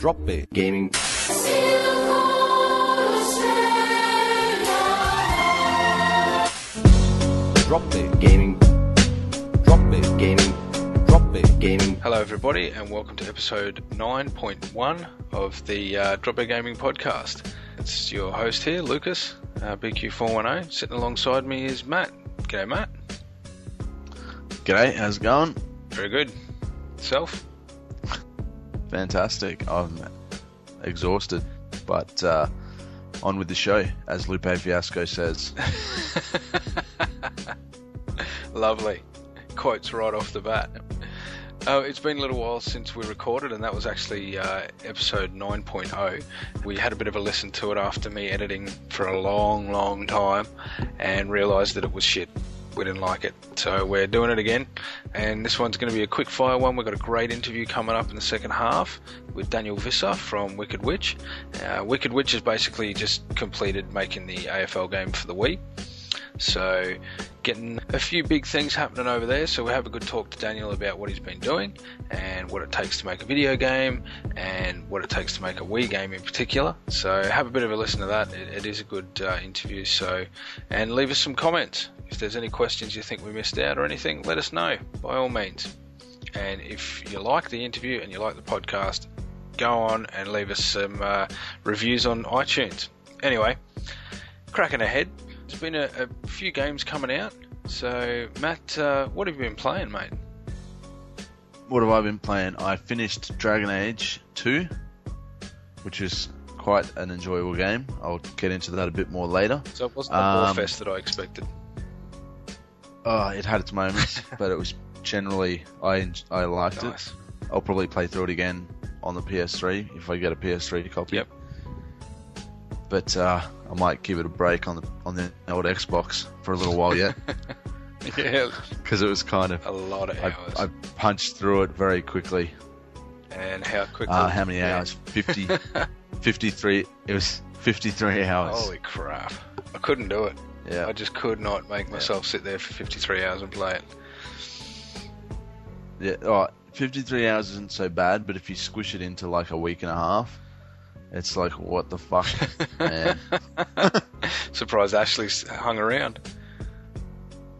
Drop Bear Gaming. Drop Bear Gaming. Drop Bear Gaming. Drop Bear Gaming. Hello, everybody, and welcome to episode 9.1 of the uh, Drop Bear Gaming podcast. It's your host here, Lucas, uh, BQ410. Sitting alongside me is Matt. G'day, Matt. G'day, how's it going? Very good. Self? Fantastic. I'm exhausted, but uh, on with the show, as Lupe Fiasco says. Lovely. Quotes right off the bat. Uh, it's been a little while since we recorded, and that was actually uh, episode 9.0. We had a bit of a listen to it after me editing for a long, long time and realised that it was shit. We didn't like it. So we're doing it again, and this one's going to be a quick fire one. We've got a great interview coming up in the second half with Daniel Visser from Wicked Witch. Uh, Wicked Witch has basically just completed making the AFL game for the Wii. So, getting a few big things happening over there. So, we have a good talk to Daniel about what he's been doing and what it takes to make a video game and what it takes to make a Wii game in particular. So, have a bit of a listen to that. it, it is a good uh, interview. So, and leave us some comments. If there's any questions you think we missed out or anything, let us know by all means. And if you like the interview and you like the podcast, go on and leave us some uh, reviews on iTunes. Anyway, cracking ahead. There's been a, a few games coming out. So, Matt, uh, what have you been playing, mate? What have I been playing? I finished Dragon Age 2, which is quite an enjoyable game. I'll get into that a bit more later. So, it wasn't the Um, Warfest that I expected. Oh, it had its moments, but it was generally I I liked Nice. it. I'll probably play through it again on the PS3 if I get a PS3 copy. Yep. But uh, I might give it a break on the on the old Xbox for a little while yet, yeah, because it was kind of a lot of I, hours. I punched through it very quickly. and how quickly? Uh, how many hours? 50, 53. It was 53 hours. Holy crap. I couldn't do it. Yeah. I just could not make myself sit there for 53 hours and play it. yeah. Oh, 53 hours isn't so bad, but if you squish it into like a week and a half, it's like, what the fuck, man? Surprised Ashley's hung around.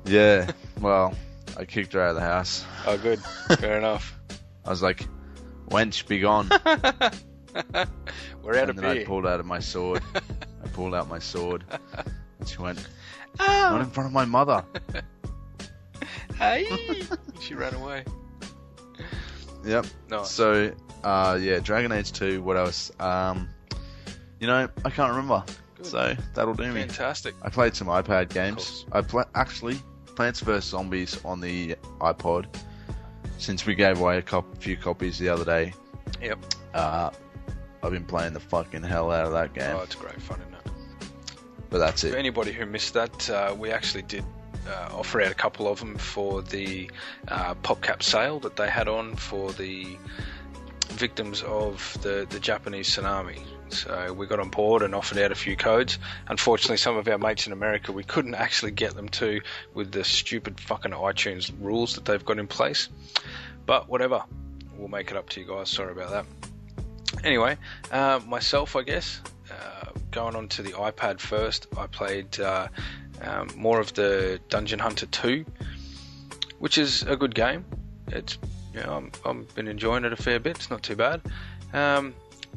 Yeah. Well, I kicked her out of the house. Oh, good. Fair enough. I was like, wench, be gone. We're out and of then I pulled out of my sword. I pulled out my sword. And she went, not in front of my mother. Hey! she ran away. Yep. Nice. So, uh, yeah, Dragon Age 2, what else? Um, you know, I can't remember. Good. So, that'll do me. Fantastic. I played some iPad games. I pla- actually Plants vs Zombies on the iPod. Since we gave away a cop- few copies the other day, Yep. uh, I've been playing the fucking hell out of that game. Oh, it's great fun, isn't it? But that's For it. anybody who missed that, uh, we actually did uh, offer out a couple of them for the uh, PopCap sale that they had on for the victims of the, the Japanese tsunami. So we got on board and offered out a few codes. Unfortunately, some of our mates in America, we couldn't actually get them to with the stupid fucking iTunes rules that they've got in place. But whatever, we'll make it up to you guys. Sorry about that. Anyway, uh, myself, I guess, going on to the iPad first, I played uh, um, more of the Dungeon Hunter 2, which is a good game. It's you know, I'm, I've been enjoying it a fair bit. It's not too bad. Um,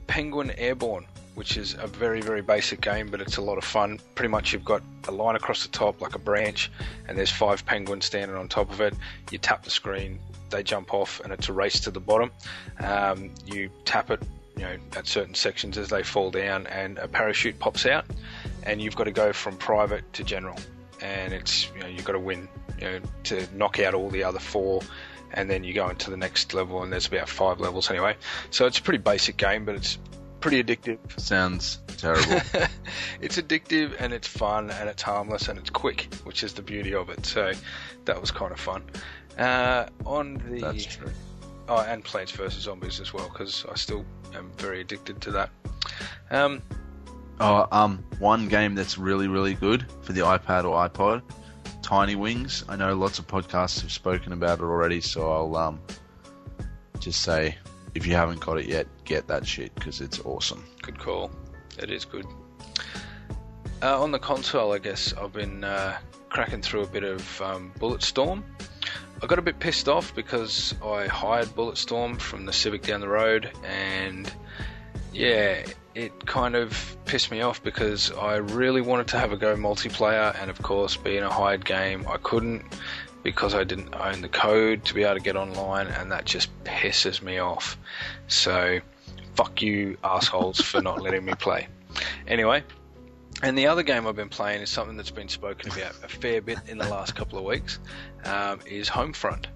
Penguin Airborne, which is a very very basic game, but it's a lot of fun. Pretty much you've got a line across the top like a branch, and there's five penguins standing on top of it. You tap the screen, they jump off, and it's a race to the bottom. Um, you tap it, you know, at certain sections as they fall down, and a parachute pops out, and you've got to go from private to general, and it's you know you've got to win, you know, to knock out all the other four. And then you go into the next level, and there's about five levels anyway. So it's a pretty basic game, but it's pretty addictive. Sounds terrible. it's addictive and it's fun and it's harmless and it's quick, which is the beauty of it. So that was kind of fun. Uh, on the That's true. Oh, and Plants vs Zombies as well because I still am very addicted to that. Um, Oh, um, one game that's really, really good for the iPad or iPod, Tiny Wings. I know lots of podcasts have spoken about it already, so I'll um, just say if you haven't got it yet, get that shit because it's awesome. Good call. It is good. Uh, on the console, I guess I've been uh, cracking through a bit of um, Bulletstorm. I got a bit pissed off because I hired Bulletstorm from the Civic down the road, and yeah, it kind of pissed me off because I really wanted to have a go multiplayer, and of course, being a hired game, I couldn't because I didn't own the code to be able to get online, and that just pisses me off. So, fuck you, assholes, for not letting me play. Anyway, and the other game I've been playing is something that's been spoken about a fair bit in the last couple of weeks. Um, is Homefront.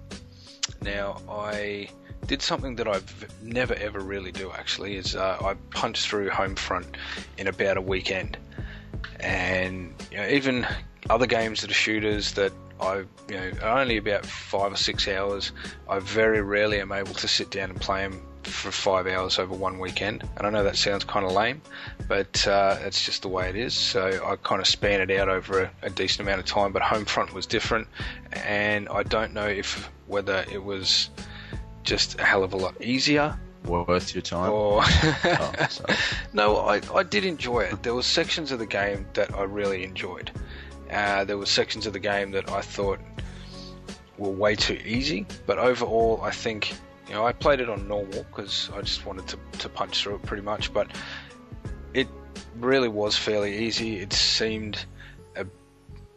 Now I did something that I've never ever really do actually. Is uh, I punched through Homefront in about a weekend, and you know, even other games that are shooters that I you know are only about five or six hours. I very rarely am able to sit down and play them for five hours over one weekend. And I know that sounds kind of lame, but uh, it's just the way it is. So I kind of span it out over a, a decent amount of time. But Homefront was different, and I don't know if whether it was just a hell of a lot easier Worth your time. or Oh, no, I, I did enjoy it. There were sections of the game that I really enjoyed. Uh, there were sections of the game that I thought were way too easy, but overall, I think you know I played it on normal because I just wanted to, to punch through it pretty much. But it really was fairly easy. It seemed a,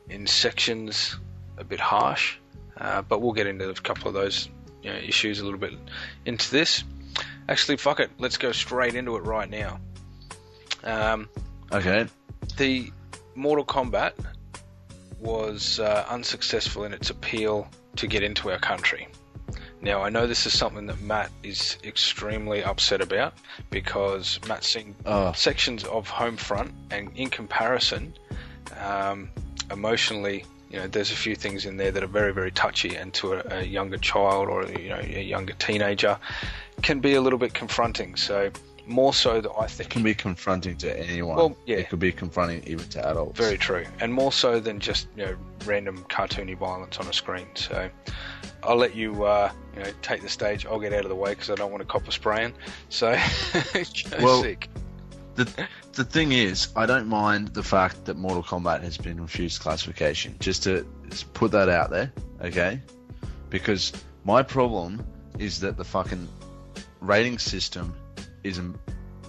in sections a bit harsh, uh, but we'll get into a couple of those you know, issues a little bit into this. Actually, fuck it. Let's go straight into it right now. Um, Okay. the Mortal Kombat was uh, unsuccessful in its appeal to get into our country. Now, I know this is something that Matt is extremely upset about because Matt's seen Oh. sections of Homefront, and in comparison, um, emotionally, you know, there's a few things in there that are very, very touchy, and to a, a younger child or you know a younger teenager, can be a little bit confronting. So, more so that I think It can be confronting to anyone. Well, yeah. It could be confronting even to adults. Very true, and more so than just you know random cartoony violence on a screen. So I'll let you uh, you know take the stage. I'll get out of the way because I don't want to cop a spraying. So Well- sick. the the thing is, I don't mind the fact that Mortal Kombat has been refused classification. Just to just put that out there, okay? Because my problem is that the fucking rating system is a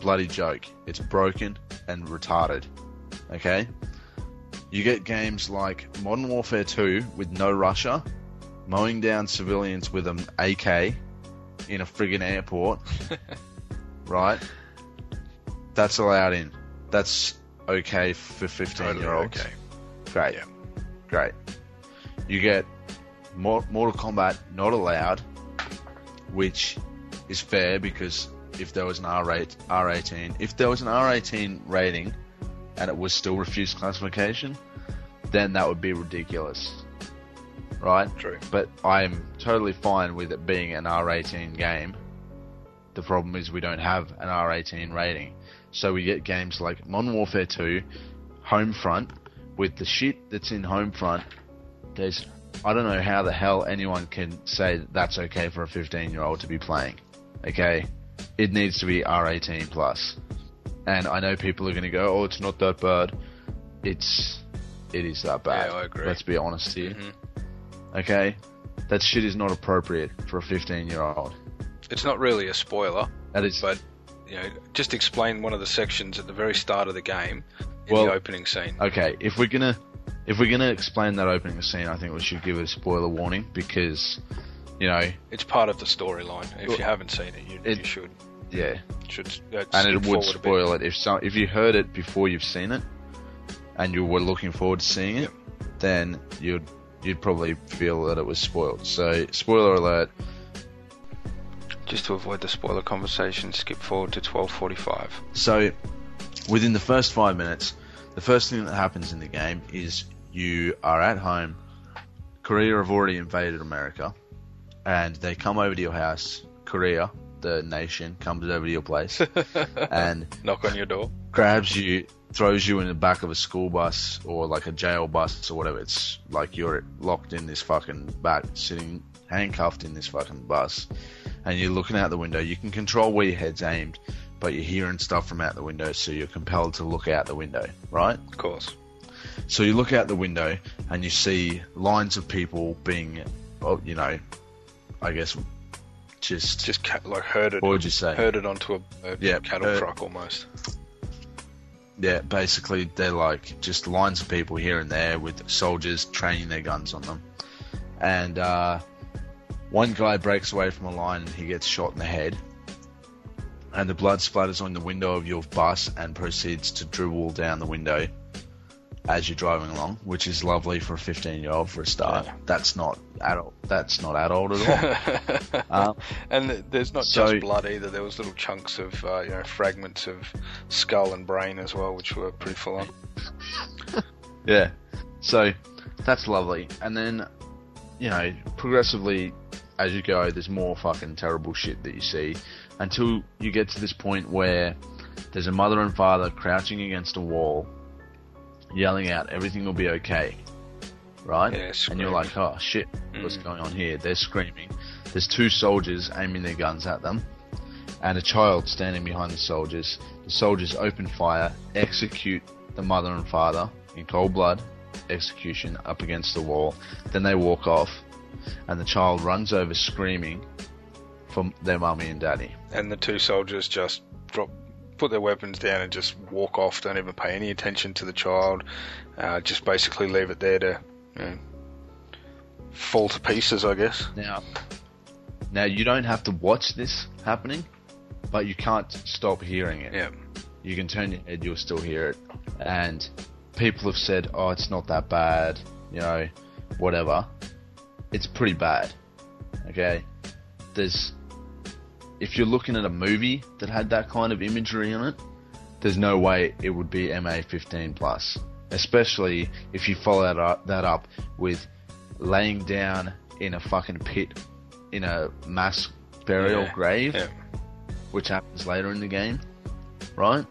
bloody joke. It's broken and retarded. Okay? You get games like Modern Warfare 2 with No Russian, mowing down civilians with an AK in a friggin' airport, right? That's allowed in. That's okay for 15 Totally year olds. okay. Great. Yeah. Great. You get Mortal Kombat not allowed, which is fair because if there was an R8, R18, if there was an R18 rating and it was still refused classification, then that would be ridiculous. Right? True. But I'm totally fine with it being an R18 game. The problem is we don't have an R18 rating. So we get games like Modern Warfare 2, Homefront, with the shit that's in Homefront. There's, I don't know how the hell anyone can say that that's okay for a 15 year old to be playing. Okay? It needs to be R18 plus. And I know people are going to go, oh, it's not that bad. It's, it is that bad. Yeah, I agree. Let's be honest here. Mhm. Okay? That shit is not appropriate for a 15 year old. It's not really a spoiler, That is, but you know, just explain one of the sections at the very start of the game in Well- the opening scene. okay, if we're gonna, if we're gonna explain that opening scene, I think we should give it a spoiler warning because, you know, It's part of the storyline. If Well, you haven't seen it, you, it- you should yeah, should uh, and it would forward a bit. spoil it if some, if you heard it before you've seen it, and you were looking forward to seeing it, then you'd you'd probably feel that it was spoiled. So, spoiler alert. Just to avoid the spoiler conversation, skip forward to 12:45. So, within the first five minutes, the first thing that happens in the game is you are at home. Korea have already invaded America, and they come over to your house. Korea, the nation, comes over to your place and Knock on your door. grabs you, throws you in the back of a school bus or like a jail bus or whatever. It's like you're locked in this fucking back sitting handcuffed in this fucking bus, and you're looking out the window. You can control where your head's aimed, but you're hearing stuff from out the window, so you're compelled to look out the window, right? Of course. So you look out the window and you see lines of people being, oh, you know, I guess, just Just ca- like herded, what would you say? herded onto a, a Yeah, cattle herd- truck almost. Yeah, basically they're like just lines of people here and there with soldiers training their guns on them. And uh, one guy breaks away from a line and he gets shot in the head. And the blood splatters on the window of your bus and proceeds to dribble down the window as you're driving along, which is lovely for a 15 year old for a start. Yeah. That's not adult. That's not adult at all. um, and there's not So- just blood either. There was little chunks of uh, you know fragments of skull and brain as well, which were pretty full on. Yeah. So that's lovely. And then, you know, progressively as you go, there's more fucking terrible shit that you see until you get to this point where there's a mother and father crouching against a wall, yelling out, everything will be okay. Right? Yeah, and you're like, oh shit, what's Mm. going on here? They're screaming. There's two soldiers aiming their guns at them, and a child standing behind the soldiers. The soldiers open fire, execute the mother and father in cold blood, execution up against the wall. Then they walk off, and the child runs over screaming for their mummy and daddy. And the two soldiers just drop, put their weapons down and just walk off. Don't even pay any attention to the child. Uh, just basically leave it there to you know, fall to pieces, I guess. Now, now you don't have to watch this happening, but you can't stop hearing it. Yeah. You can turn your head, you'll still hear it. And people have said, oh, it's not that bad, you know, whatever. It's pretty bad. Okay? There's. If you're looking at a movie that had that kind of imagery in it, there's no way it would be MA 15 plus. Especially if you follow that up, that up with laying down in a fucking pit in a mass burial Yeah, grave, Yeah. which happens later in the game, right?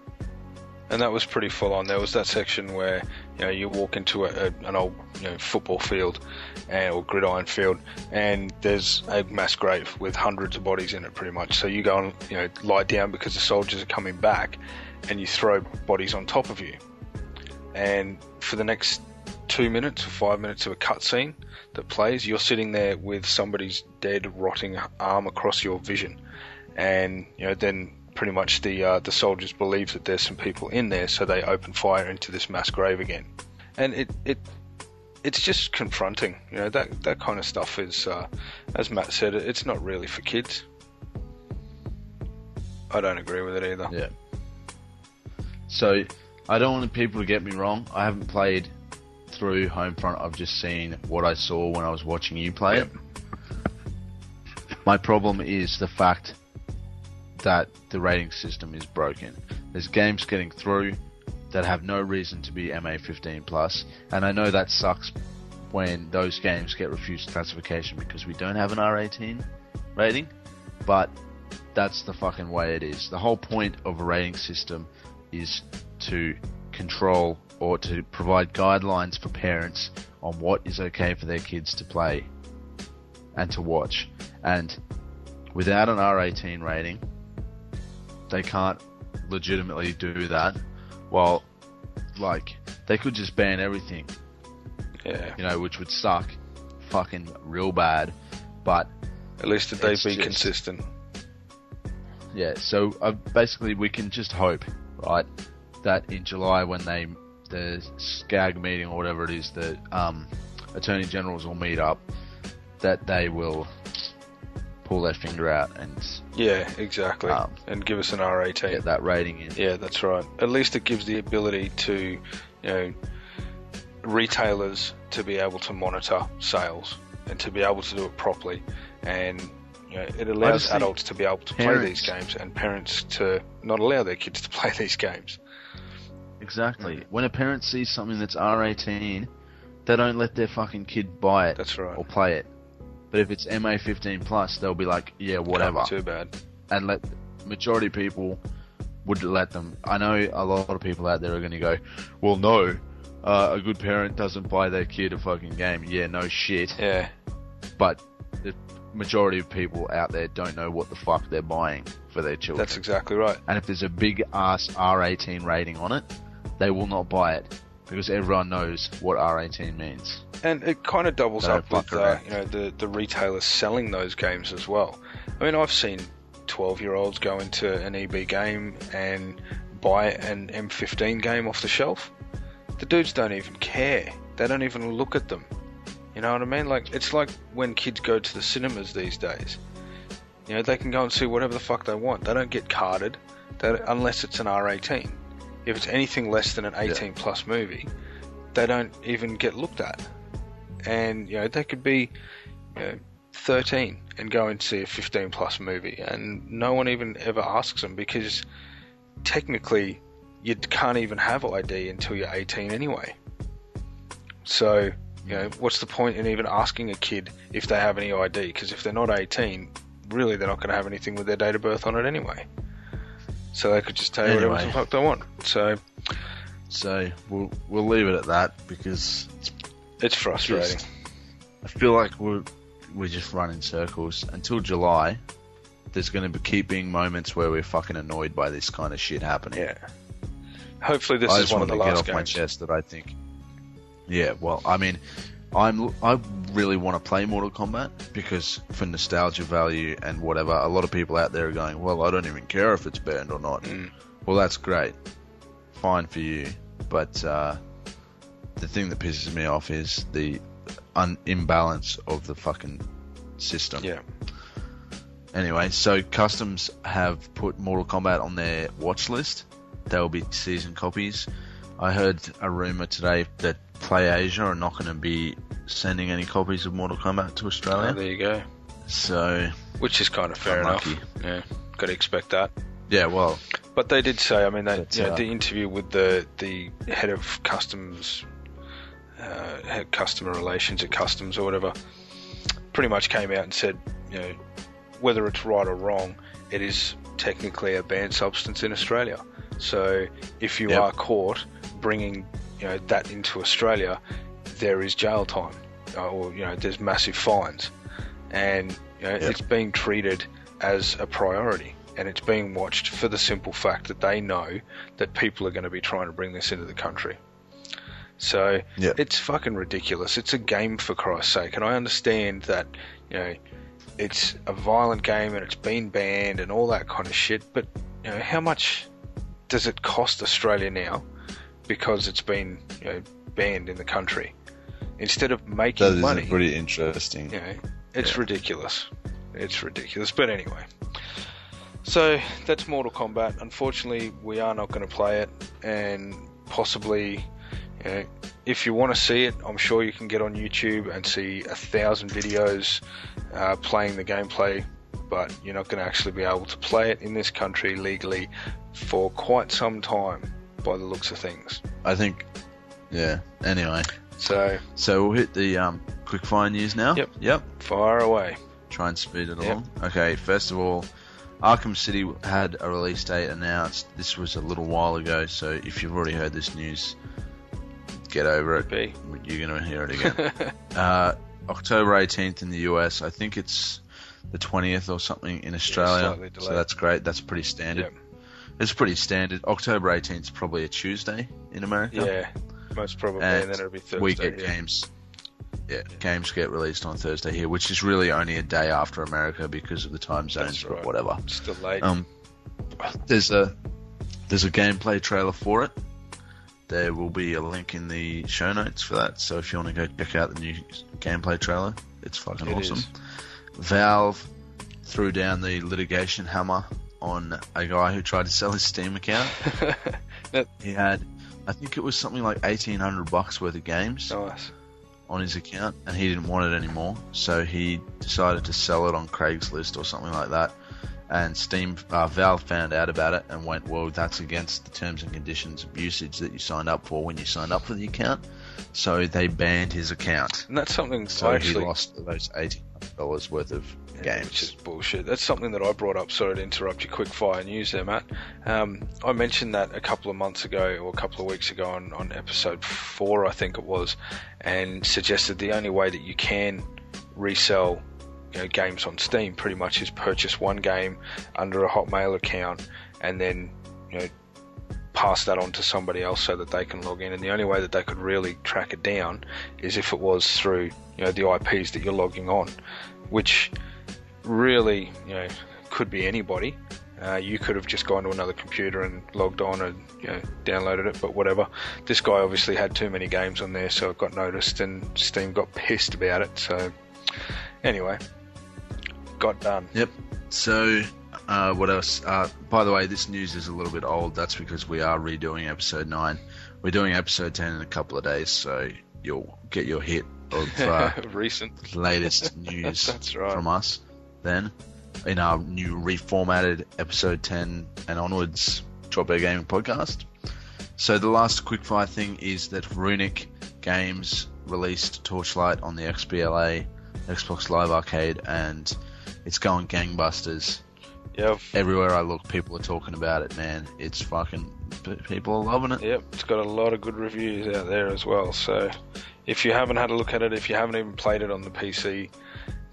And that was pretty full on. There was that section where you know you walk into a, a, an old you know football field and or gridiron field, and there's a mass grave with hundreds of bodies in it, pretty much. So you go and you know lie down because the soldiers are coming back, and you throw bodies on top of you. And for the next two minutes or five minutes of a cutscene that plays, you're sitting there with somebody's dead, rotting arm across your vision, and you know then pretty much the uh, the soldiers believe that there's some people in there, so they open fire into this mass grave again, and it it it's just confronting. You know that that kind of stuff is, uh, as Matt said, it's not really for kids. I don't agree with it either. Yeah. So, I don't want people to get me wrong. I haven't played through Homefront. I've just seen what I saw when I was watching you play it. My problem is the fact that the rating system is broken. There's games getting through that have no reason to be MA 15 plus, and I know that sucks when those games get refused classification because we don't have an R18 rating, but that's the fucking way it is. The whole point of a rating system is to control or to provide guidelines for parents on what is okay for their kids to play and to watch. And without an R18 rating, they can't legitimately do that. While, like, they could just ban everything, Yeah. you know, which would suck fucking real bad. But At least that they It's be just- consistent. Yeah, so uh, basically we can just hope, right, that in July when they the SCAG meeting or whatever it is, the um, attorney generals will meet up, that they will pull their finger out and Yeah, exactly. Um, and give us an R18. get that rating in. Yeah, that's right. At least it gives the ability to, you know, retailers to be able to monitor sales and to be able to do it properly, and you know, it allows adults to be able to play these games and parents to not allow their kids to play these games. Exactly. When a parent sees something that's R18, they don't let their fucking kid buy it That's right. or play it. But if it's MA15 plus, they'll be like, yeah, whatever. Can't too bad. and let majority of people would let them. I know a lot of people out there are going to go, well, no, uh, a good parent doesn't buy their kid a fucking game. Yeah, no shit. Yeah, But the majority of people out there don't know what the fuck they're buying for their children. That's exactly right. and if there's a big ass R18 rating on it, they will not buy it because everyone knows what R18 means. And it kind of doubles Don't up with uh, you know the the retailers selling those games as well. I mean, I've seen 12 year olds go into an EB game and buy an M15 game off the shelf. The dudes don't even care. They don't even look at them. You know what I mean? Like it's like when kids go to the cinemas these days. You know, they can go and see whatever the fuck they want. They don't get carded, they, unless it's an R18. If it's anything less than an 18 plus movie, they don't even get looked at. And you know, they could be you know, 13 and go and see a 15 plus movie, and no one even ever asks them because technically you can't even have ID until you're 18 anyway. So, you know, what's the point in even asking a kid if they have any ID? Because if they're not 18, really they're not going to have anything with their date of birth on it anyway. So they could just tell you whatever the fuck they want. So So we'll we'll leave it at that because it's, it's frustrating. Just- I feel like we're we just run in circles until July. There's going to be keep being moments where we're fucking annoyed by this kind of shit happening. Yeah. Hopefully this I is one of the to get last off my games. chest that I think. Yeah, well, I mean, I'm I really want to play Mortal Kombat because for nostalgia value and whatever, a lot of people out there are going, well, I don't even care if it's banned or not. Mm. Well, that's great, fine for you, but uh, the thing that pisses me off is the un- imbalance of the fucking system. Yeah. Anyway, so Customs have put Mortal Kombat on their watch list. There will be season copies. I heard a rumor today that PlayAsia are not going to be sending any copies of Mortal Kombat to Oh, Australia. Ah, there you go. So, Which is kind of fair Unlucky. enough. Yeah. Got to expect that. yeah, well, But they did say, I mean, they, you know, the interview with the the head of customs, uh, customer relations at customs or whatever, pretty much came out and said, you know, whether it's right or wrong, it is technically a banned substance in Australia. So if you Yep. are caught bringing, you know, that into Australia, there is jail time, uh, or you know, there's massive fines, and you know, Yep. it's being treated as a priority, and it's being watched for the simple fact that they know that people are going to be trying to bring this into the country. So Yep. it's fucking ridiculous. It's a game for Christ's sake, and I understand that you know it's a violent game and it's been banned and all that kind of shit. But you know, how much does it cost Australia now because it's been you know banned in the country? Instead of making money. that is money, pretty interesting. you know, it's Yeah. ridiculous. It's ridiculous. But anyway. So that's Mortal Kombat. Unfortunately, we are not going to play it, and possibly, you know, if you want to see it, I'm sure you can get on YouTube and see a thousand videos uh, playing the gameplay. But you're not going to actually be able to play it in this country legally for quite some time, by the looks of things. I think, yeah. Anyway, So so we'll hit the um, quick fire news now. Yep. Yep. fire away. try and speed it Yep. along. Okay, first of all, Arkham City had a release date announced. This was a little while ago, so if you've already heard this news, get over it. B. You're going to hear it again. uh, October 18th in the US. I think it's the 20th or something in Australia. slightly so that's great. That's pretty standard. Yep. It's pretty standard. October 18th is probably a Tuesday in America. Yeah, most probably, And and then it'll be Thursday. we get yeah. games. Yeah, games get released on Thursday here, which is really only a day after America because of the time zones That's or right. whatever. Still late. Um, there's a there's a gameplay trailer for it. There will be a link in the show notes for that. So if you want to go check out the new gameplay trailer, it's fucking It awesome. is. Valve threw down the litigation hammer on a guy who tried to sell his Steam account. He had, I think it was something like eighteen hundred bucks worth of games nice. on his account, and he didn't want it anymore. So he decided to sell it on Craigslist or something like that. And Steam, uh, Valve found out about it and went, "Well, that's against the terms and conditions of usage that you signed up for when you signed up for the account." So they banned his account. And that's something So I he actually lost those hundred dollars worth of Yeah, games. which is bullshit. That's something that I brought up. Sorry to interrupt your quick fire news there, Matt. Um, I mentioned that a couple of months ago or a couple of weeks ago on, on episode four, I think it was, and suggested the only way that you can resell you know, games on Steam pretty much is purchase one game under a Hotmail account and then you know pass that on to somebody else so that they can log in. And the only way that they could really track it down is if it was through you know the IPs that you're logging on, which really you know could be anybody. Uh, you could have just gone to another computer and logged on and you know, downloaded it, but whatever. This guy obviously had too many games on there, so it got noticed, and Steam got pissed about it. So, anyway, got done. Yep. So, uh, what else? Uh, by the way, this news is a little bit old. That's because we are redoing episode 9. We're doing episode 10 in a couple of days, so you'll get your hit of uh, Recent. latest news right. from us then in our new reformatted episode 10 and onwards Drop Bear Gaming podcast. So the last quickfire thing is that Runic Games released Torchlight on the XBLA, Xbox Live Arcade, and it's going gangbusters. Yep. Everywhere I look, people are talking about it, man. It's fucking, people are loving it. Yep, it's got a lot of good reviews out there as well. So, if you haven't had a look at it, if you haven't even played it on the PC,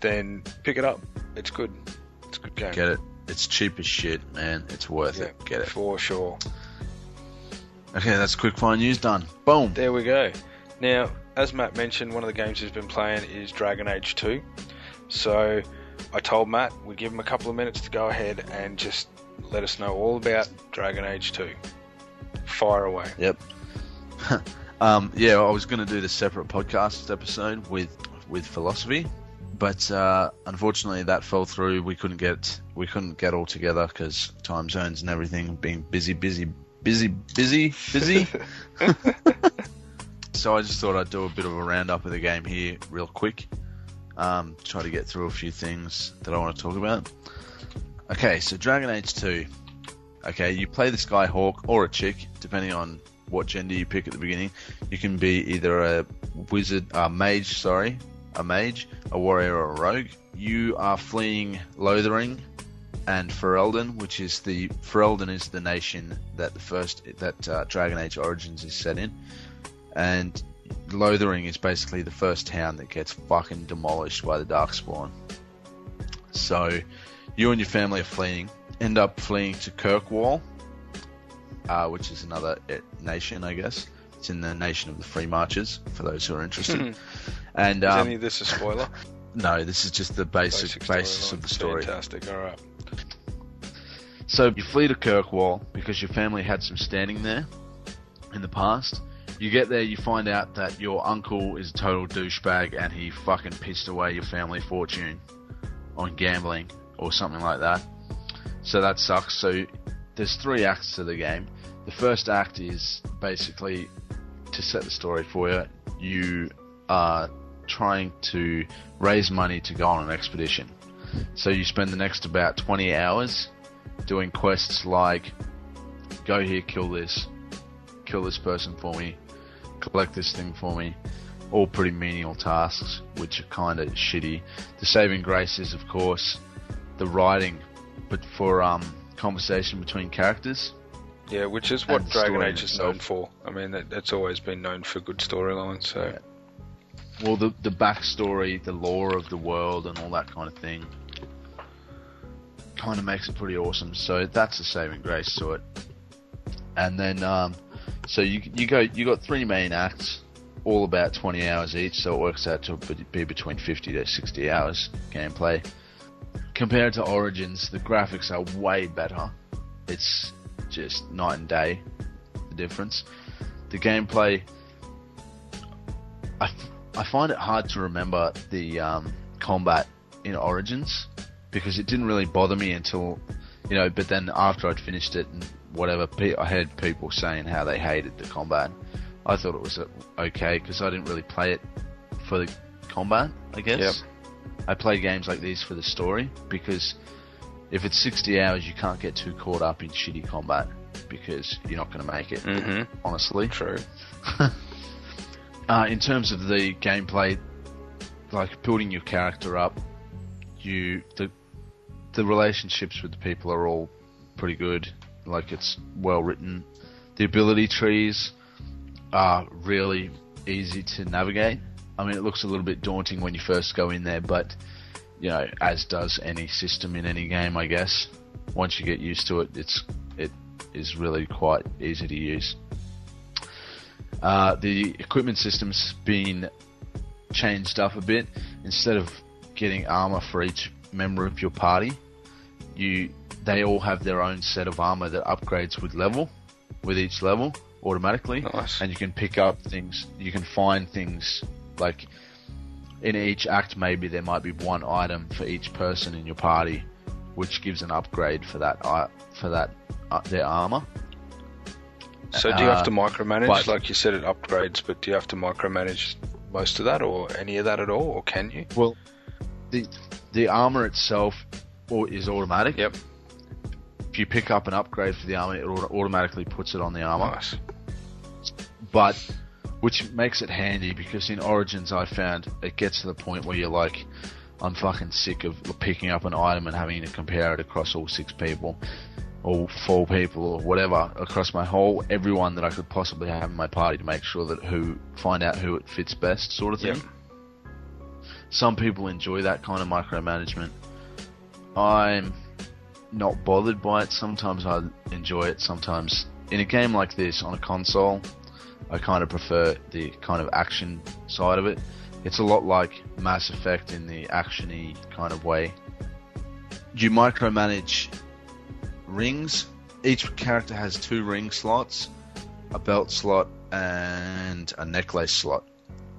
then pick it up. It's good. It's a good game. Get it. It's cheap as shit, man. It's worth Yeah, it. Get it. for sure. Okay, that's quick quickfire news done. Boom. There we go. Now, as Matt mentioned, one of the games he's been playing is Dragon Age 2. So, I told Matt we'd give him a couple of minutes to go ahead and just let us know all about Dragon Age 2. Fire away. Yep. um, yeah, I was going to do the separate podcast episode with with philosophy, but uh, unfortunately that fell through. We couldn't get we couldn't get all together because time zones and everything being busy, busy, busy, busy, busy. so I just thought I'd do a bit of a roundup of the game here, real quick. Um, try to get through a few things that I want to talk about. Okay, so Dragon Age 2. Okay, you play the guy Hawke or a chick, depending on what gender you pick at the beginning. You can be either a wizard, a mage, sorry, a mage, a warrior, or a rogue. You are fleeing Lothering and Ferelden, which is the Ferelden is the nation that the first that uh, Dragon Age Origins is set in, and Lothering is basically the first town that gets fucking demolished by the Darkspawn. So, you and your family are fleeing. End up fleeing to Kirkwall, uh, which is another nation, I guess. It's in the nation of the Free Marchers, for those who are interested. and Is um, any of this a spoiler? no, this is just the basic, basis storyline. of the story. Fantastic. All right. So you flee to Kirkwall because your family had some standing there in the past. You get there, you find out that your uncle is a total douchebag and he fucking pissed away your family fortune on gambling or something like that. So that sucks. So there's three acts to the game. The first act is basically to set the story for you. You are trying to raise money to go on an expedition. So you spend the next about 20 hours doing quests like go here, kill this, kill this person for me, collect this thing for me. All pretty menial tasks, which are kind of shitty. The saving grace is, of course, the writing, but for um, conversation between characters. Yeah, which is what Dragon Age is known for. I mean, that, that's always been known for good storylines. So, Yeah. Well, the the backstory, the lore of the world, and all that kind of thing, kind of makes it pretty awesome. So that's a saving grace to it. And then, um, so you you go you got three main acts, all about twenty hours each. So it works out to be between fifty to sixty hours gameplay. Compared to Origins, the graphics are way better. It's just night and day, the difference. The gameplay, I, f- I find it hard to remember the um, combat in Origins because it didn't really bother me until, you know, but then after I'd finished it and whatever, I heard people saying how they hated the combat. I thought it was uh, okay because I didn't really play it for the combat, I guess. Yep. I play games like these for the story because if it's 60 hours, you can't get too caught up in shitty combat because you're not going to make it, Mhm. honestly. true. Uh, in terms of the gameplay, like building your character up, you the the relationships with the people are all pretty good. Like it's well written. The ability trees are really easy to navigate. I mean, it looks a little bit daunting when you first go in there, but you know, as does any system in any game, I guess. Once you get used to it, it's it is really quite easy to use. Uh, the equipment system's been changed up a bit. Instead of getting armor for each member of your party, you they all have their own set of armor that upgrades with level, with each level automatically, Nice. and you can pick up things. You can find things like in each act. Maybe there might be one item for each person in your party, which gives an upgrade for that uh, for that uh, their armor. So do you have to Uh, micromanage? but- like you said, it upgrades, but do you have to micromanage most of that, or any of that at all, or can you? Well, the the armor itself is automatic. Yep. If you pick up an upgrade for the armor, it automatically puts it on the armor. Nice. But which makes it handy because in Origins I found it gets to the point where you're like, I'm fucking sick of picking up an item and having to compare it across all six people, or four people, or whatever across my whole everyone that I could possibly have in my party to make sure that who find out who it fits best, sort of thing. Yep. Some people enjoy that kind of micromanagement. I'm not bothered by it. Sometimes I enjoy it. Sometimes in a game like this on a console, I kind of prefer the kind of action side of it. It's a lot like Mass Effect in the actiony kind of way. You micromanage rings. Each character has two ring slots, a belt slot, and a necklace slot.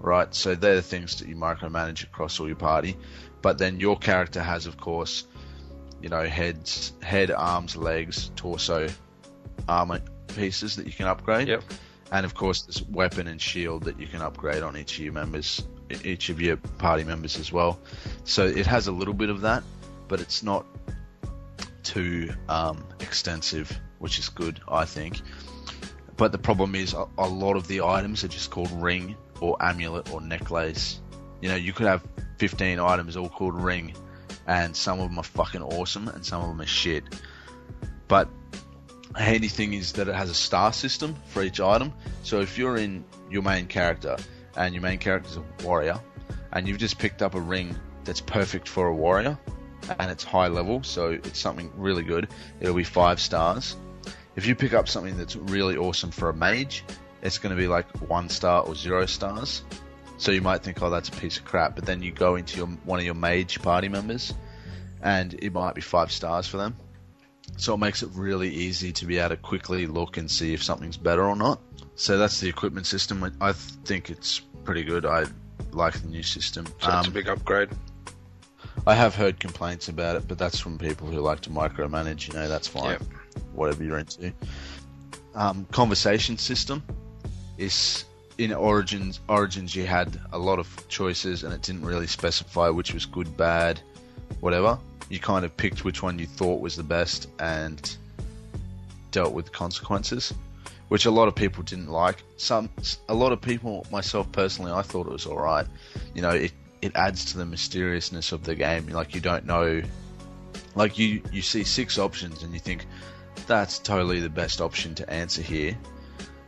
Right, so they're the things that you micromanage across all your party. But then your character has, of course, you know, heads, head, arms, legs, torso, armor pieces that you can upgrade. Yep. And of course, there's weapon and shield that you can upgrade on each of your members, each of your party members as well. So it has a little bit of that, but it's not too um, extensive, which is good, I think. But the problem is, a, a lot of the items are just called ring or amulet or necklace. You know, you could have 15 items all called ring, and some of them are fucking awesome, and some of them are shit. But a handy thing is that it has a star system for each item. So if you're in your main character and your main character is a warrior, and you've just picked up a ring that's perfect for a warrior, and it's high level, so it's something really good, it'll be five stars. If you pick up something that's really awesome for a mage, it's going to be like one star or zero stars. So you might think, oh, that's a piece of crap, but then you go into your one of your mage party members, and it might be five stars for them. So it makes it really easy to be able to quickly look and see if something's better or not. So that's the equipment system. I think it's pretty good. I like the new system. So it's a Um, big upgrade. I have heard complaints about it, but that's from people who like to micromanage. You know, that's fine. Yep. Whatever you're into. Um, conversation system is in Origins. Origins, you had a lot of choices, and it didn't really specify which was good, bad, whatever. You kind of picked which one you thought was the best and dealt with consequences, which a lot of people didn't like. Some, a lot of people, myself personally, I thought it was all right. You know, it it adds to the mysteriousness of the game. Like you don't know, like you you see six options and you think that's totally the best option to answer here,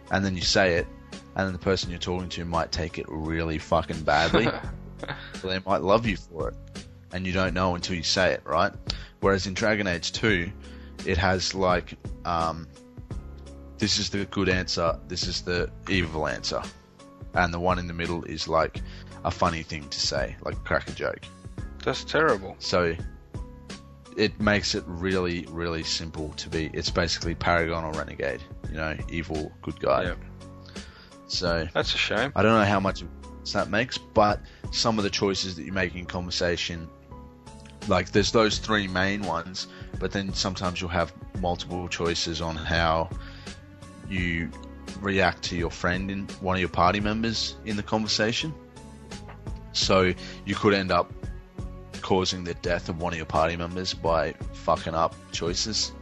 and then you say it, and then the person you're talking to might take it really fucking badly. so they might love you for it, and you don't know until you say it, right? Whereas in Dragon Age 2, it has like, um, this is the good answer, this is the evil answer, and the one in the middle is like a funny thing to say, like crack a joke. That's terrible. So it makes it really, really simple to be. It's basically Paragon or Renegade, you know, evil, good guy. Yep. So That's a shame. I don't know how much that makes, but some of the choices that you make in conversation, like there's those three main ones, but then sometimes you'll have multiple choices on how you react to your friend in one of your party members in the conversation. So you could end up causing the death of one of your party members by fucking up choices.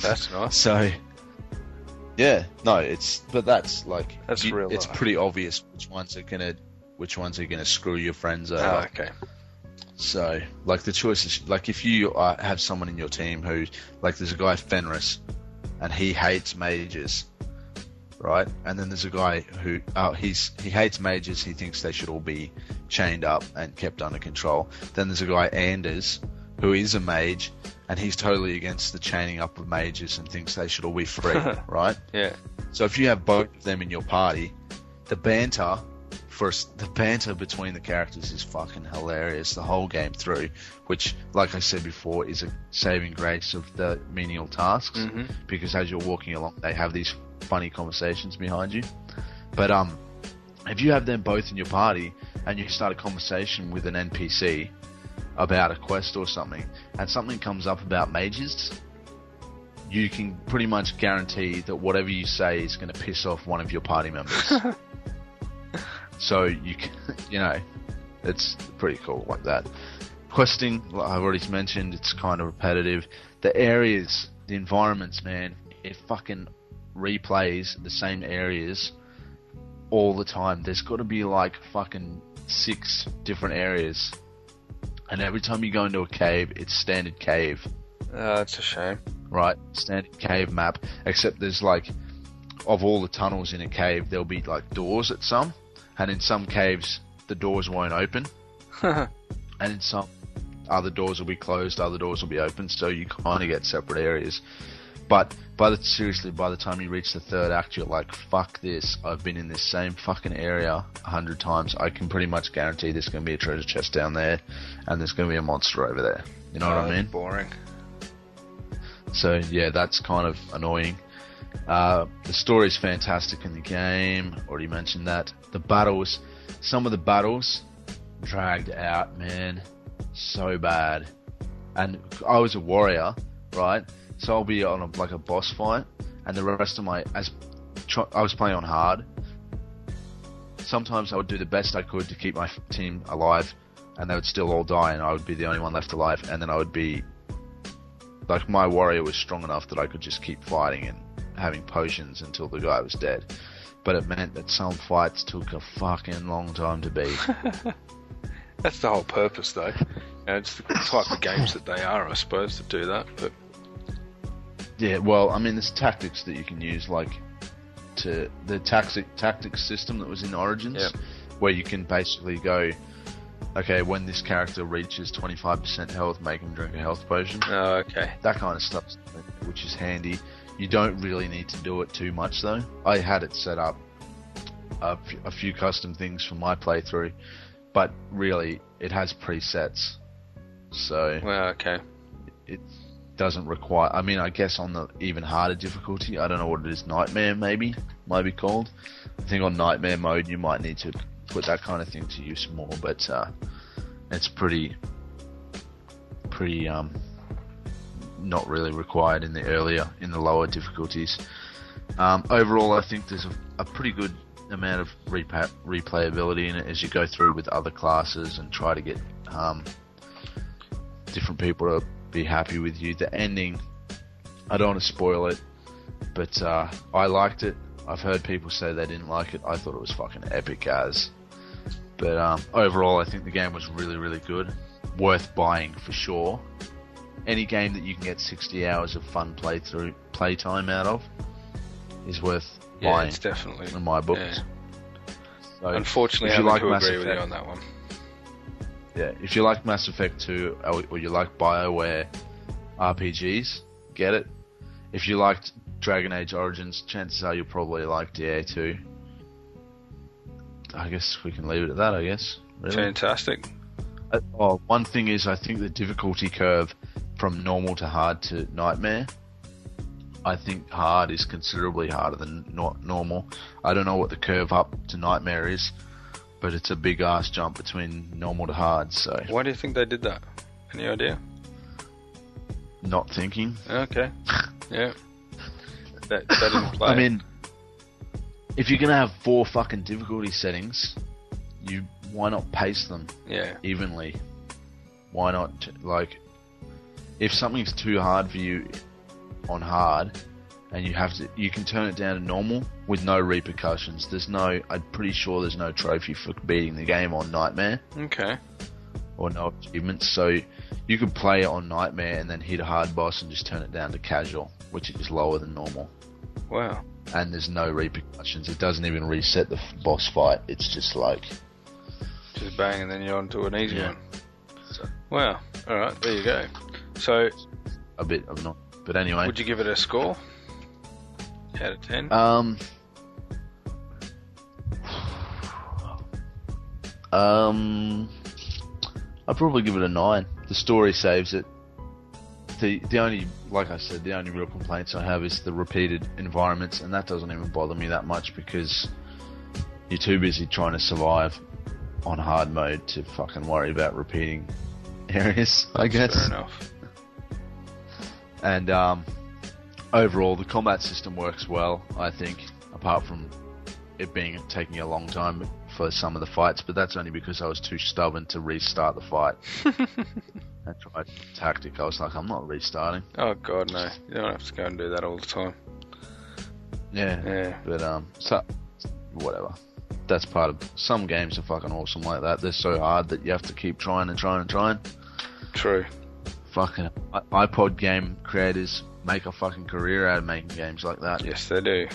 That's nice. So, yeah, no, it's but that's like That's real It's life. pretty obvious which ones are gonna which ones are gonna screw your friends over. Ah, okay. So, like the choices, like if you uh, have someone in your team who, like, there's a guy Fenris, and he hates mages, right? And then there's a guy who uh, he's he hates mages. He thinks they should all be chained up and kept under control. Then there's a guy Anders who is a mage, and he's totally against the chaining up of mages and thinks they should all be free, right? Yeah. So if you have both of them in your party, the banter for s- the banter between the characters is fucking hilarious the whole game through. Which, like I said before, is a saving grace of the menial tasks Mhm. because as you're walking along, they have these funny conversations behind you. But um, if you have them both in your party and you start a conversation with an NPC about a quest or something, and something comes up about mages, you can pretty much guarantee that whatever you say is going to piss off one of your party members. so you can, you know, it's pretty cool like that. Questing, like I've already mentioned, it's kind of repetitive. The areas, the environments, man, it fucking replays the same areas all the time. There's got to be like fucking six different areas. And every time you go into a cave, it's standard cave Uh, that's a shame. right? Standard cave map, except there's like, of all the tunnels in a cave, there'll be like doors at some, and in some caves, the doors won't open, and in some, other doors will be closed, other doors will be open, so you kind of get separate areas. But by the seriously, by the time you reach the third act, you're like, "Fuck this! I've been in this same fucking area a hundred times. I can pretty much guarantee there's going to be a treasure chest down there, and there's going to be a monster over there." You know what Oh, I mean? Boring. So yeah, that's kind of annoying. Uh, the is fantastic in the game. Already mentioned that. The battles, some of the battles, dragged out, man, so bad. And I was a warrior, right? So I'll be on a, like a boss fight, and the rest of my as tr- I was playing on hard. Sometimes I would do the best I could to keep my team alive, and they would still all die, and I would be the only one left alive, and then I would be like my warrior was strong enough that I could just keep fighting and having potions until the guy was dead. But it meant that some fights took a fucking long time to beat. That's the whole purpose, though. You know, it's the type of games that they are, I suppose, to do that. But yeah, well, I mean, there's tactics that you can use, like to the tactic tactics system that was in Origins, Yep. where you can basically go, okay, when this character reaches 25% health, make him drink a health potion. oh, okay. that kind of stuff, which is handy. You don't really need to do it too much though. I had it set up a, f- a few custom things for my playthrough, but really it has presets, so Well, okay. it doesn't require. I mean, I guess on the even harder difficulty, I don't know what it is. Nightmare maybe might be called. I think on nightmare mode you might need to put that kind of thing to use more, but uh, it's pretty, pretty um, not really required in the earlier, in the lower difficulties. Um, overall, I think there's a, a pretty good amount of repa- replayability in it as you go through with other classes and try to get um, different people to be happy with you. The ending, I don't want to spoil it, but uh, I liked it. I've heard people say they didn't like it. I thought it was fucking epic as. But um, overall, I think the game was really, really good. Worth buying for sure. Any game that you can get 60 hours of fun playthrough playtime out of is worth Yeah, buying it's definitely. in my books. Yeah. So, Unfortunately, I like agree with you on that one. Yeah, if you like Mass Effect 2 or, or you like BioWare RPGs, get it. If you liked Dragon Age Origins, chances are you'll probably like DA2. I guess we can leave it at that, I guess. Really. Fantastic. Uh, oh, one thing is, I think the difficulty curve from normal to hard to nightmare. I think hard is considerably harder than not normal. I don't know what the curve up to nightmare is, but it's a big ass jump between normal to hard. So Why do you think they did that? Any idea? not thinking. Okay. Yeah. That, that didn't play. I mean, if you're gonna have four fucking difficulty settings, you why not pace them yeah. evenly? Why not like if something's too hard for you on hard and you have to you can turn it down to normal with no repercussions. There's no I'm pretty sure there's no trophy for beating the game on nightmare Okay. or no achievements. So you could play it on nightmare and then hit a hard boss and just turn it down to casual, which is lower than normal. Wow. and there's no repercussions. It doesn't even reset the boss fight. It's just like Just bang, and then you're on to an easy Yeah. one. So- Wow. All right, there you go. So, a bit of not. But anyway, would you give it a score out of ten? um, um, I'd probably give it a nine. The story saves it. The the only, like I said, the only real complaints I have is the repeated environments, and that doesn't even bother me that much because you're too busy trying to survive on hard mode to fucking worry about repeating areas. I guess. Fair enough. And um, overall, the combat system works well. I think, apart from it being taking a long time for some of the fights, but that's only because I was too stubborn to restart the fight. I tried tactic. I was like, I'm not restarting. Oh God, no! You don't have to go and do that all the time. Yeah. Yeah. But um, so whatever. That's part of some games are fucking awesome like that. They're so hard that you have to keep trying and trying and trying. True. Fucking iPod game creators make a fucking career out of making games like that. Yes, they do.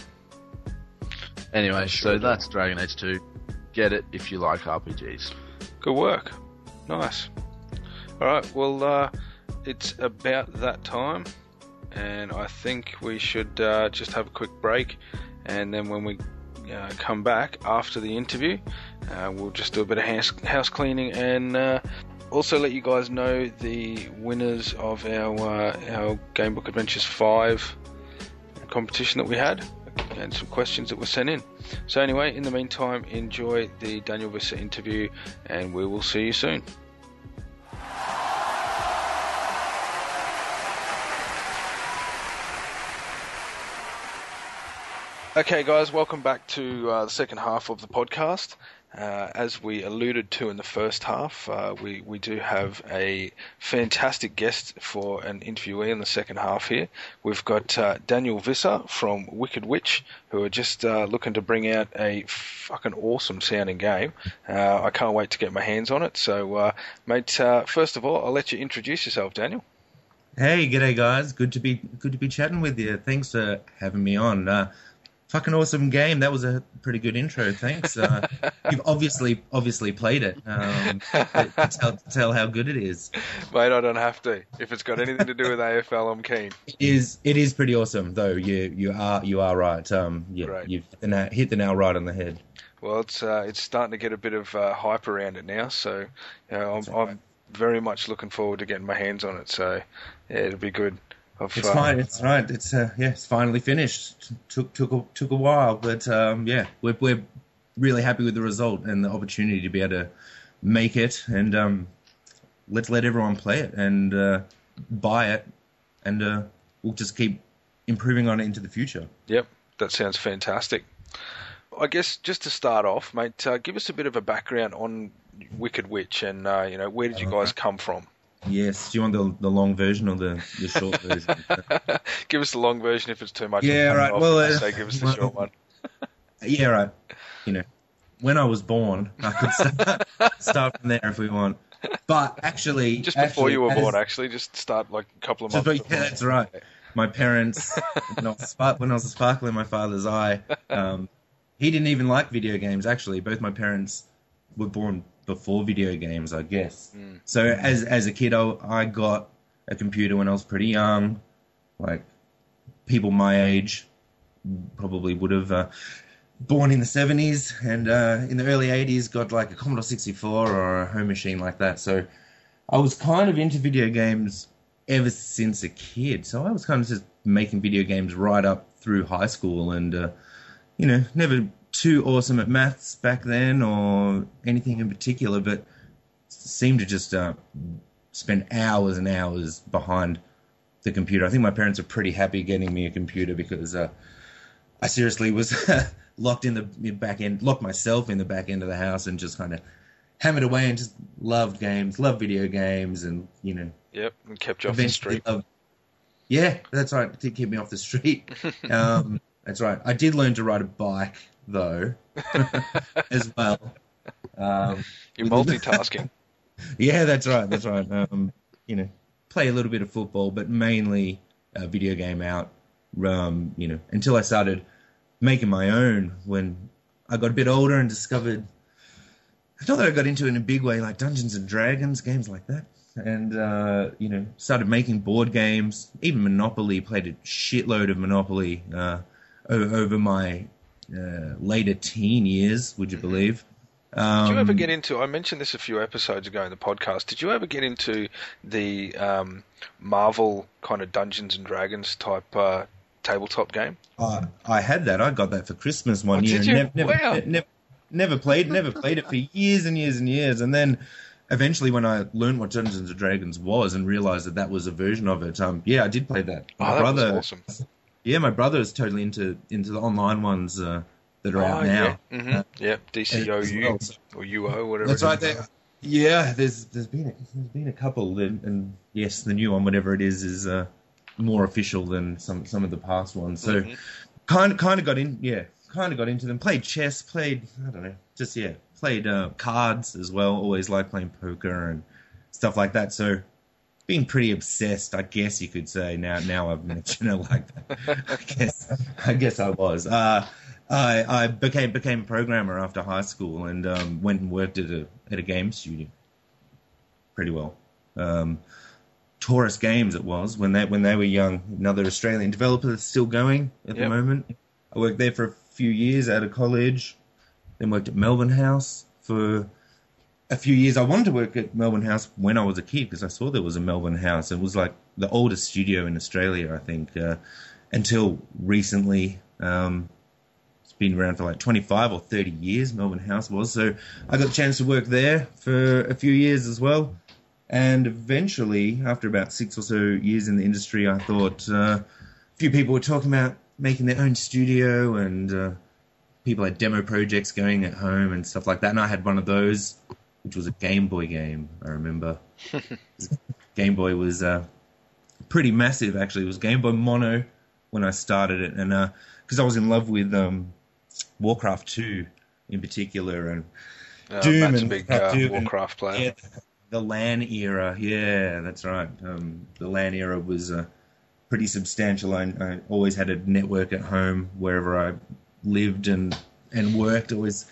Anyway, Sure so do. that's Dragon Age 2. Get it if you like RPGs. Good work. Nice. All right. Well, uh, it's about that time, and I think we should uh, just have a quick break, and then when we uh, come back after the interview, uh, we'll just do a bit of house, house cleaning and uh, also let you guys know the winners of our uh, our Gamebook Adventures Five competition that we had. And some questions that were sent in. So, anyway, in the meantime, enjoy the Daniel Visser interview, and we will see you soon. Okay, guys, welcome back to uh, the second half of the podcast. Uh, as we alluded to in the first half, uh, we, we do have a fantastic guest for an interviewee in the second half here. We've got uh, Daniel Visser from Wicked Witch, who are just uh, looking to bring out a fucking awesome sounding game. Uh, I can't wait to get my hands on it. So, uh, mate, first of all, I'll let you introduce yourself, Daniel. Hey, g'day guys. Good to be good to be chatting with you. Thanks for having me on. Fucking awesome game. That was a pretty good intro. Thanks. Uh, you've obviously obviously played it. Um, to tell, to tell how good it is. Mate, I don't have to. If it's got anything to do with AFL, I'm keen. It is it is pretty awesome though. You you are you are right. Um, yeah, Great. you've hit the, nail, hit the nail right on the head. Well, it's uh, it's starting to get a bit of uh, hype around it now, so you know, I'm. I'm very much looking forward to getting my hands on it. So yeah, it'll be good. I've, It's uh, fine. It's right. It's uh, yeah. It's finally finished. Took took a, took a while, but um, yeah, we're we're really happy with the result and the opportunity to be able to make it and um, let's let everyone play it and uh, buy it, and uh, we'll just keep improving on it into the future. Yep, that sounds fantastic. I guess just to start off, mate, uh, give us a bit of a background on Wicked Witch and uh, you know where did you guys come from? Yes. Do you want the the long version or the, the short version? give us the long version if it's too much. Yeah, I'll cut it right, off well, uh, say give us the well- short one. yeah, right. You know, when I was born, I could start, start from there if we want. But actually, Just before actually, you were born, actually, just start like a couple of months. like- yeah, that's right. My parents, when I, was a spark, when I was a sparkle in my father's eye, um, he didn't even like video games. Actually, both my parents were born before video games, I guess. Mm. So as as a kid, I, I got a computer when I was pretty young. Like people my age probably would have. Uh, Born in the 70s and uh, in the early 80s, got like a Commodore 64 or a home machine like that. So I was kind of into video games ever since a kid. So I was kind of just making video games right up through high school and, uh, you know, never too awesome at maths back then or anything in particular, but seemed to just uh, spend hours and hours behind the computer. I think my parents are pretty happy getting me a computer because uh, I seriously was locked in the back end, locked myself in the back end of the house and just kind of hammered away and just loved games, loved video games, and you know, Yep, and kept you off the street. loved- yeah, that's right. To keep me off the street. um, that's right. I did learn to ride a bike though, as well. Um, You're multitasking. yeah, that's right. That's right. Um, you know, play a little bit of football, but mainly uh, video game out. Um, you know, until I started making my own when I got a bit older and discovered. Not that I got into it in a big way, like Dungeons and Dragons, games like that, and uh, you know, started making board games, even Monopoly. Played a shitload of Monopoly uh, over my uh, later teen years. Would you believe? Um, Did you ever get into? I mentioned this a few episodes ago in the podcast. Did you ever get into the um, Marvel kind of Dungeons and Dragons type uh, tabletop game? Uh, I had that. I got that for Christmas one Oh, year. did you? Never, never, Wow. never, never played, never played it for years and years and years. And then eventually, when I learned what Dungeons and Dragons was and realized that that was a version of it, um, yeah, I did play that. Oh, My that brother, was awesome. Yeah, my brother is totally into into the online ones uh, that are out oh, now. yeah. hmm yeah, DCOU well, so- or UO, whatever. That's right. There. Yeah, there's there's been a, there's been a couple, and, and yes, the new one, whatever it is, is uh, more official than some some of the past ones. So Mhm. kind kind of got in, yeah, kind of got into them. Played chess, played I don't know, just yeah, played uh, cards as well. Always liked playing poker and stuff like that. So being pretty obsessed, I guess you could say. Now now I've mentioned it like that. I guess I guess I was. Uh, I I became became a programmer after high school and um, went and worked at a at a game studio. Pretty well. Um, Torus Games it was when they when they were young. Another Australian developer that's still going at the moment. I worked there for a few years out of college. Then worked at Melbourne House for a few years. I wanted to work at Melbourne House when I was a kid because I saw there was a Melbourne House. It was like the oldest studio in Australia, I think, uh, until recently. Um, it's been around for like 25 or 30 years, Melbourne House was. So I got a chance to work there for a few years as well. And eventually, after about six or so years in the industry, I thought uh, a few people were talking about making their own studio and uh, people had demo projects going at home and stuff like that. And I had one of those, which was a Game Boy game, I remember. Game Boy was uh, pretty massive, actually. It was Game Boy Mono when I started it. And because I was in love with um, Warcraft 2 in particular. And Uh, Doom and big uh, Doom and- Warcraft player. yeah, the LAN era. Yeah, that's right. Um, the LAN era was uh, pretty substantial. I, I always had a network at home wherever I lived and and worked. Always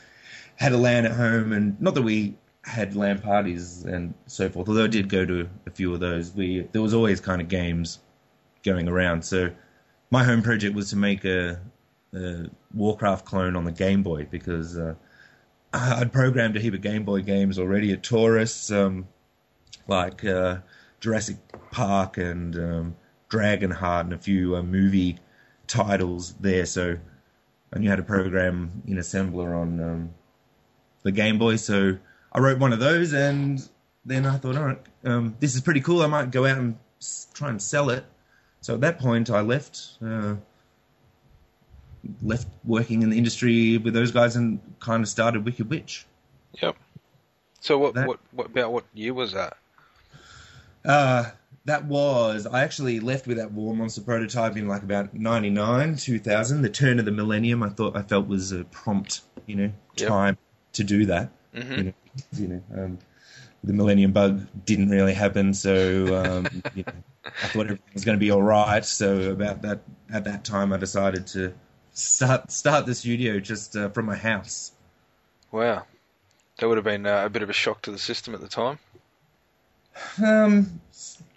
had a LAN at home, and not that we had LAN parties and so forth. Although I did go to a few of those. We there was always kind of games going around. So my home project was to make a, a Warcraft clone on the Game Boy because. Uh, I'd programmed a heap of Game Boy games already at Torus, um, like uh, Jurassic Park and um, Dragonheart and a few uh, movie titles there. So I knew how to program in assembler on um, the Game Boy. So I wrote one of those, and then I thought, all right, um, this is pretty cool. I might go out and s- try and sell it. So at that point, I left. Uh, left working in the industry with those guys and kind of started Wicked Witch. Yep. So what, That- what what about what year was that? Uh, that was I actually left with that War Monster prototype in like about ninety nine, two thousand, the turn of the millennium. I thought I felt was a prompt, you know, Yep. time to do that. Hmm You know, you know um, the Millennium Bug didn't really happen, so um, you know, I thought everything was going to be all right. So about that, at that time, I decided to start start the studio just uh, from my house. Wow. That would have been uh, a bit of a shock to the system at the time. Um,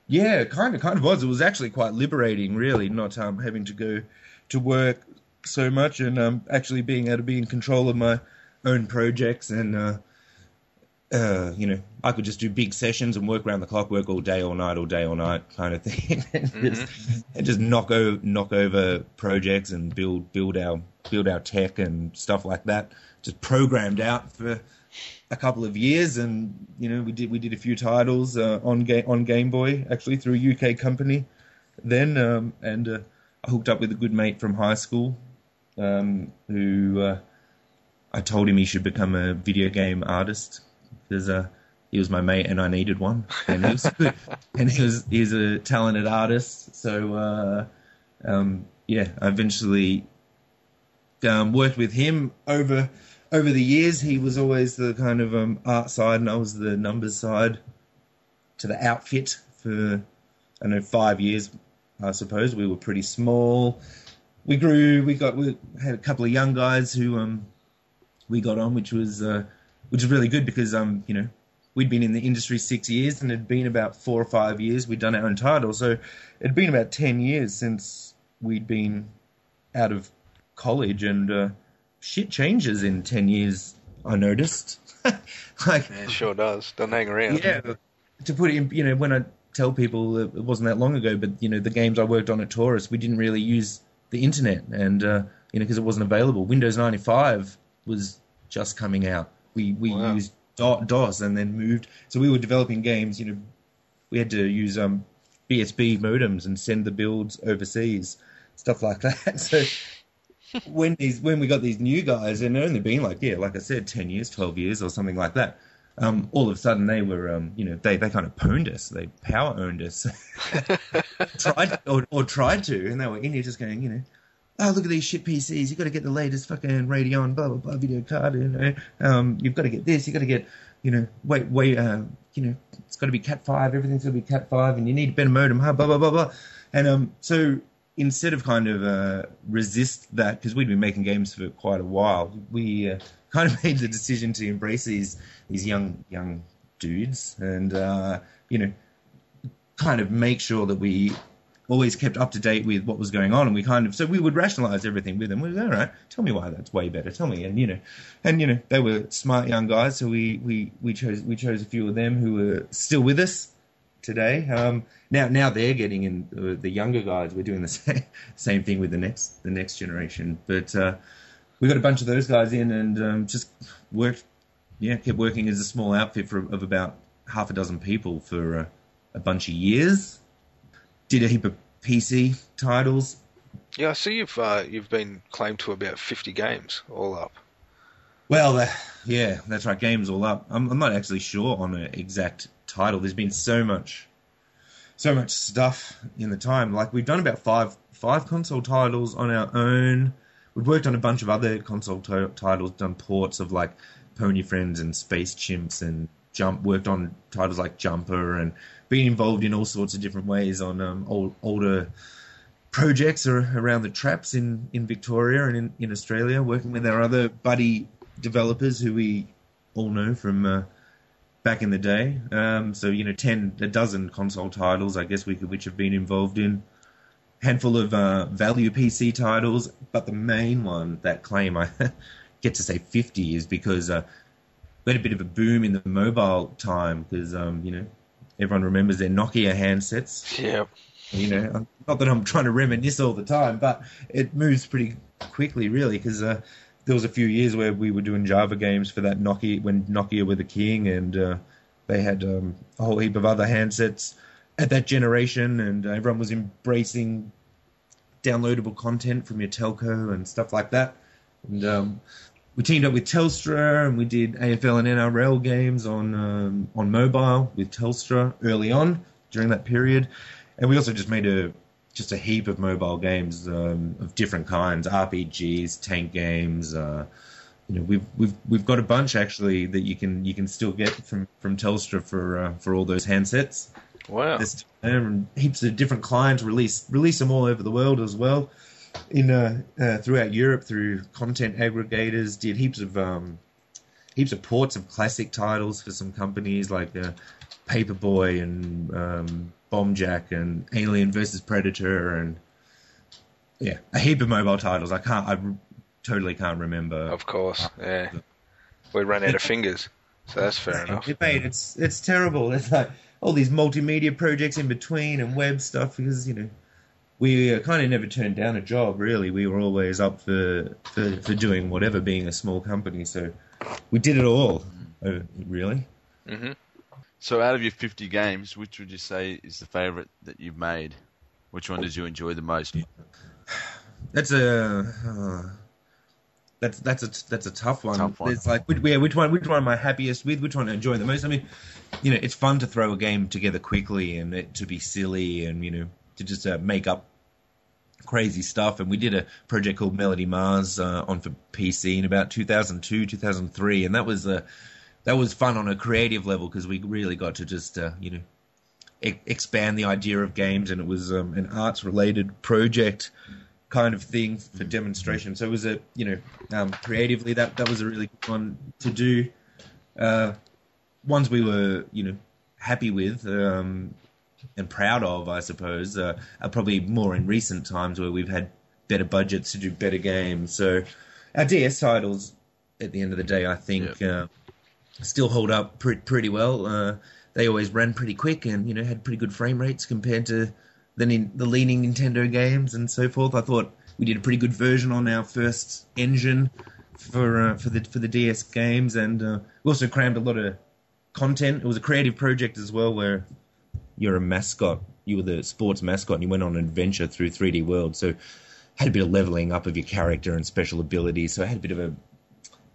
yeah, kind of, kind of was. It was actually quite liberating, really, not um, having to go to work so much and um, actually being able to be in control of my own projects and. Uh, uh, you know, I could just do big sessions and work around the clock, work all day, all night, all day, all night, kind of thing, and, just, and just knock over knock over projects and build build our build our tech and stuff like that. Just programmed out for a couple of years, and you know, we did we did a few titles uh, on game on Game Boy actually through a UK company. Then um, and uh, I hooked up with a good mate from high school um, who uh, I told him he should become a video game artist because uh, he was my mate and I needed one, and he was, and he was he's a talented artist. So uh, um, yeah, I eventually um, worked with him over over the years. He was always the kind of um, art side, and I was the numbers side to the outfit for I don't know five years. I suppose we were pretty small. we grew. We got we had a couple of young guys who um we got on, which was uh, which is really good because um you know we'd been in the industry six years and it'd been about four or five years we'd done our own title, so it'd been about ten years since we'd been out of college and uh, shit changes in ten years. I noticed. like Yeah, it sure does. Don't hang around. yeah, to put it in, you know, when I tell people it wasn't that long ago, but you know, the games I worked on at Torus, we didn't really use the internet, and uh, you know, because it wasn't available. Windows ninety five was just coming out. We we Wow. used DOS and then moved. So we were developing games. You know, we had to use um, BSB modems and send the builds overseas, stuff like that. So when these when we got these new guys, and it only been like yeah, like I said, ten years, twelve years, or something like that. Um, all of a sudden they were, um, you know, they, they kind of pwned us, they power owned us, tried or, or tried to, and they were in here just going, you know, oh look at these shit PCs, You've got to get the latest fucking Radeon, blah blah blah video card, you know, um, you've got to get this, You've got to get, you know, wait wait, uh, you know, it's got to be Cat five, everything's got to be Cat five, and you need a better modem, huh, blah blah blah blah, and um, so instead of kind of uh, resist that because we'd been making games for quite a while, we uh, kind of made the decision to embrace these these young young dudes and uh, you know kind of make sure that we always kept up to date with what was going on and we kind of so we would rationalize everything with them. We all right tell me why that's way better. Tell me and you know and you know they were smart young guys so we we we chose we chose a few of them who were still with us today. Um now now they're getting in uh, the younger guys we're doing the same same thing with the next the next generation. But uh we got a bunch of those guys in and um, just worked yeah kept working as a small outfit for of about half a dozen people for uh, a bunch of years did a heap of PC titles. Yeah, I see you've uh, you've been claimed to about fifty games all up. Well, uh, yeah, that's right. Games all up. I'm, I'm not actually sure on an exact title. There's been so much, so much stuff in the time. Like we've done about five five console titles on our own. We've worked on a bunch of other console to- titles, done ports of like Pony Friends and Space Chimps and Jump. Worked on titles like Jumper and been involved in all sorts of different ways on um, old, older projects ar- around the traps in, in Victoria and in, in Australia, working with our other buddy developers who we all know from uh, back in the day. Um, so, you know, 10, a dozen console titles, I guess, we could, which have been involved in. Handful of uh, value PC titles, but the main one, that claim I get to say 50, is because uh, we had a bit of a boom in the mobile time because, um, you know, everyone remembers their Nokia handsets. Yeah. You know, not that I'm trying to reminisce all the time, but it moves pretty quickly, really, because uh, there was a few years where we were doing Java games for that Nokia when Nokia were the king, and uh, they had um, a whole heap of other handsets at that generation, and everyone was embracing downloadable content from your telco and stuff like that. And um, we teamed up with Telstra, and we did AFL and NRL games on um, on mobile with Telstra early on during that period, and we also just made a just a heap of mobile games um, of different kinds, RPGs, tank games. Uh, you know, we've we've we've got a bunch actually that you can you can still get from from Telstra for uh, for all those handsets. Wow. There's um, heaps of different clients release release them all over the world as well. In uh, uh, throughout Europe through content aggregators, did heaps of um, heaps of ports of classic titles for some companies like uh, Paperboy and um, Bombjack and Alien versus Predator and yeah, a heap of mobile titles. I can't, I totally can't remember. Of course. Yeah. We ran out of fingers, so that's fair enough. Mate, it's it's terrible. It's like all these multimedia projects in between and web stuff because you know we uh, kind of never turned down a job. Really, we were always up for for, for doing whatever. Being a small company, so we did it all. Uh, really, hmm So, out of your 50 games, which would you say is the favourite that you've made? Which one did you enjoy the most? that's a. Uh, that's that's a that's a tough one. Tough one. It's like which, yeah, which one which one am I happiest with? Which one I enjoy the most? I mean, you know, it's fun to throw a game together quickly and it, to be silly and you know to just uh, make up crazy stuff. And we did a project called Melody Mars uh, on for PC in about 2002, 2003, and that was uh, that was fun on a creative level because we really got to just uh, you know expand the idea of games, and it was um, an arts related project. kind of thing for demonstration. So it was a you know um, creatively that that was a really good one to do. Uh, ones we were you know happy with um, and proud of, I suppose, uh, are probably more in recent times where we've had better budgets to do better games. So our DS titles, at the end of the day, I think uh, still hold up pre- pretty well. Uh, they always ran pretty quick and you know had pretty good frame rates compared to the nin- the leading Nintendo games and so forth. I thought we did a pretty good version on our first engine for uh, for the for the DS games, and uh, we also crammed a lot of content. It was a creative project as well, where you're a mascot. You were the sports mascot, and you went on an adventure through 3D World. So had a bit of leveling up of your character and special abilities. So I had a bit of a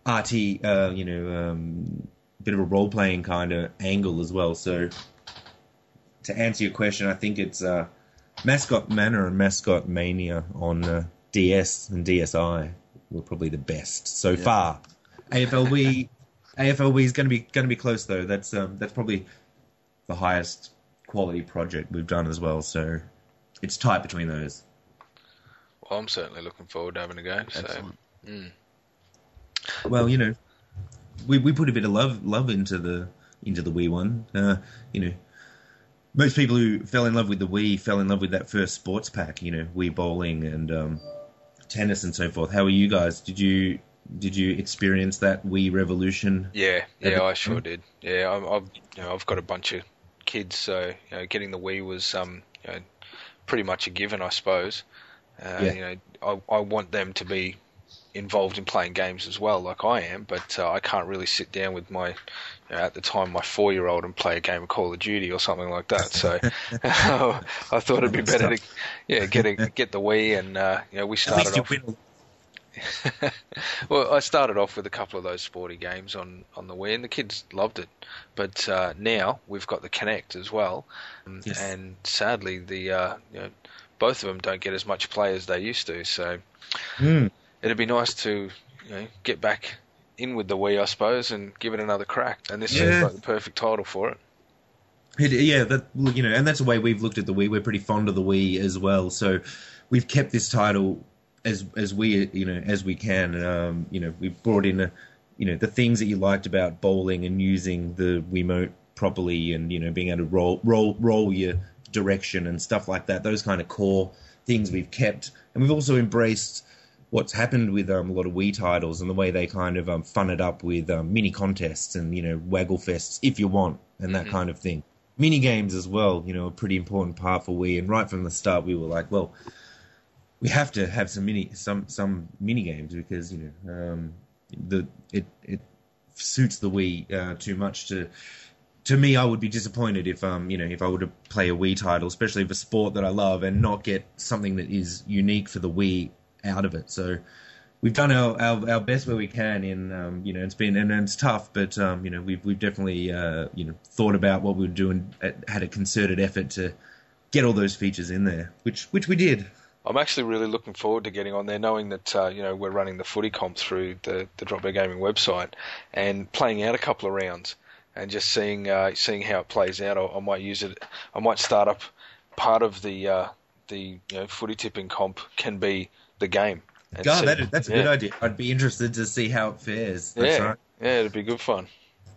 RT, uh, you know, um, bit of a role playing kind of angle as well. So to answer your question, I think it's uh, Mascot Manor and Mascot Mania on uh, DS and DSi were probably the best so far. AFLW, AFLW is going to be going to be close though. That's um, that's probably the highest quality project we've done as well. So it's tight between those. Well, I'm certainly looking forward to having a go. So, mm. Well, you know, we we put a bit of love love into the into the Wii one. Uh, you know, most people who fell in love with the Wii fell in love with that first sports pack. You know, Wii bowling and um, tennis and so forth. How are you guys? Did you did you experience that Wii revolution? yeah, yeah, I sure did. Yeah, I've you know I've got a bunch of kids, so you know, getting the Wii was um you know, pretty much a given, I suppose. Uh, Yeah. You know, I I want them to be involved in playing games as well, like I am, but uh, I can't really sit down with my, you know, at the time, my four-year-old and play a game of Call of Duty or something like that. So I thought it'd be better to, yeah, get a, get the Wii, and uh, you know, we At started least you off. win. well, I started off with a couple of those sporty games on, on the Wii, and the kids loved it. But uh, now we've got the Kinect as well, um, Yes. and sadly, the uh, you know, both of them don't get as much play as they used to. So Hmm. it'd be nice to you know, get back in with the Wii, I suppose, and give it another crack. And this seems Yeah. like the perfect title for it. It, yeah, that you know, and that's the way we've looked at the Wii. We're pretty fond of the Wii as well, so we've kept this title as as we you know as we can. Um, you know, we've brought in a, you know the things that you liked about bowling and using the Wiimote properly, and you know being able to roll roll roll your direction and stuff like that. Those kind of core things we've kept, and we've also embraced what's happened with um, a lot of Wii titles and the way they kind of um, fun it up with um, mini contests and you know waggle fests if you want and that Mhm. kind of thing. Mini games as well, you know, a pretty important part for Wii. And right from the start, we were like, well, we have to have some mini some some mini games because you know um, the it it suits the Wii uh, too much to. To me, I would be disappointed if um you know if I were to play a Wii title, especially of a sport that I love, and not get something that is unique for the Wii out of it. So we've done our, our, our best where we can in um, you know it's been and it's tough but um, you know we've we've definitely uh, you know thought about what we would do and had a concerted effort to get all those features in there which which we did I'm actually really looking forward to getting on there, knowing that uh, you know we're running the footy comp through the the Drop Bear Gaming website and playing out a couple of rounds and just seeing uh, seeing how it plays out. I, I might use it. I might start up part of the uh, the you know, footy tipping comp can be the game. God, that, that's a yeah. good idea i'd be interested to see how it fares that's yeah, right yeah, it'd be good fun.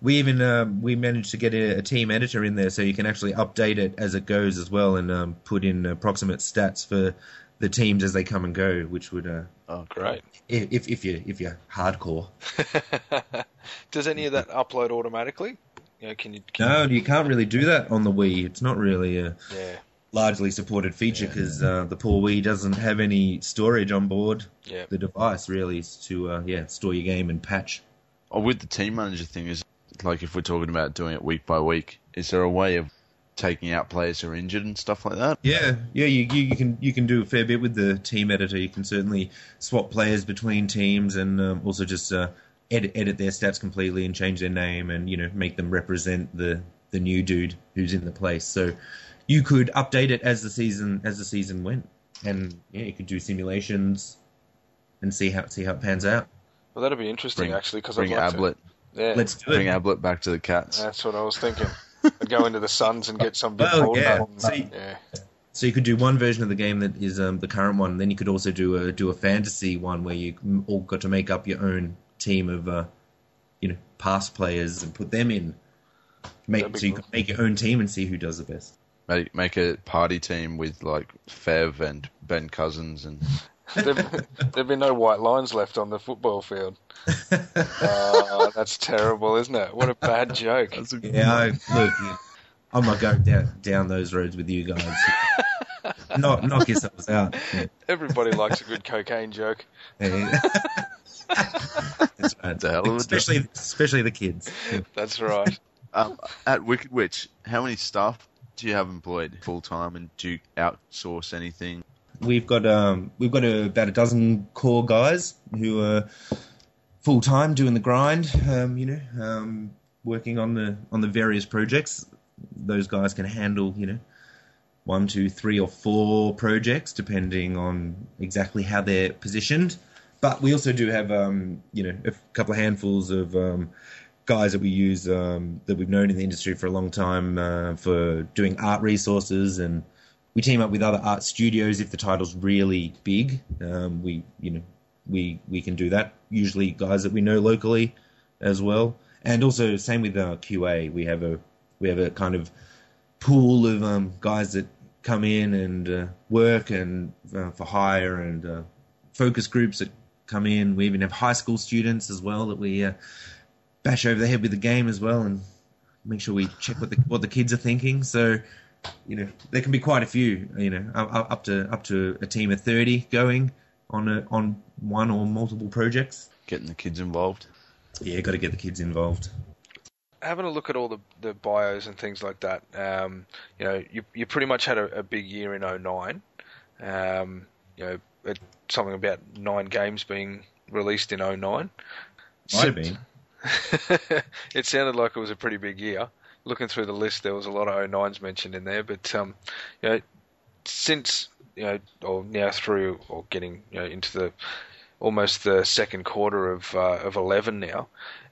we even um, we managed to get a, a team editor in there so you can actually update it as it goes as well and um, put in approximate stats for the teams as they come and go which would uh, Oh, Great. if if you if you're hardcore Does any of that upload automatically? You know, can you? Can No, you can't really do that on the Wii. It's not really a Yeah, largely supported feature because uh, the poor Wii doesn't have any storage on board yeah. the device really is to uh, yeah store your game and patch. Oh, with the team manager thing, is like if we're talking about doing it week by week, is there a way of taking out players who are injured and stuff like that? Yeah, yeah, you, you, you can you can do a fair bit with the team editor. You can certainly swap players between teams and um, also just uh, edit edit their stats completely and change their name and you know make them represent the the new dude who's in the place. So you could update it as the season as the season went, and yeah, you could do simulations and see how see how it pans out. Well, that'd be interesting Bring, actually because bring I'd like Ablett, to. Yeah, Let's do bring it. Ablett back to the cats. that's what I was thinking. I'd go into the Suns and get some big Well, hold yeah. up. See- yeah, So you could do one version of the game that is um, the current one. Then you could also do a do a fantasy one where you all got to make up your own team of uh, you know past players and put them in. Make That'd so you cool. can make your own team and see who does the best. Make make a party team with like Fev and Ben Cousins and There'd, there'd be no white lines left on the football field. Oh, that's terrible, isn't it? What a bad joke. Yeah, I, look, I'm not going down down those roads with you guys. knock knock yourselves out. Yeah. Everybody likes a good cocaine joke. Yeah. That's right. It's a hell of a especially especially the kids. Yeah. That's right. um, at Wicked Witch, how many staff do you have employed full time, and do you outsource anything? We've got um we've got a, about a dozen core guys who are full time doing the grind. Um, you know, um, working on the on the various projects. Those guys can handle you know one, two, three, or four projects depending on exactly how they're positioned. But we also do have um you know a couple of handfuls of um guys that we use um, that we've known in the industry for a long time uh, for doing art resources and we team up with other art studios if the title's really big. Um, we you know we we can do that. Usually guys that we know locally as well, and also same with uh, QA. We have a we have a kind of pool of um, guys that come in and uh, work and uh, for hire and uh, focus groups that come in. We even have high school students as well that we uh, bash over the head with the game as well and make sure we check what the what the kids are thinking. So you know there can be quite a few you know up up to up to a team of 30 going on a, on one or multiple projects Getting the kids involved. yeah got to get the kids involved having a look at all the, the bios and things like that, um, you know, you you pretty much had a, a big year in 09. Um, you know, it, something about nine games being released in 09. might So- have been it sounded like it was a pretty big year. Looking through the list, there was a lot of 09s mentioned in there, but um, you know, since you know, or now through or getting you know into the almost the second quarter of uh, of 11 now,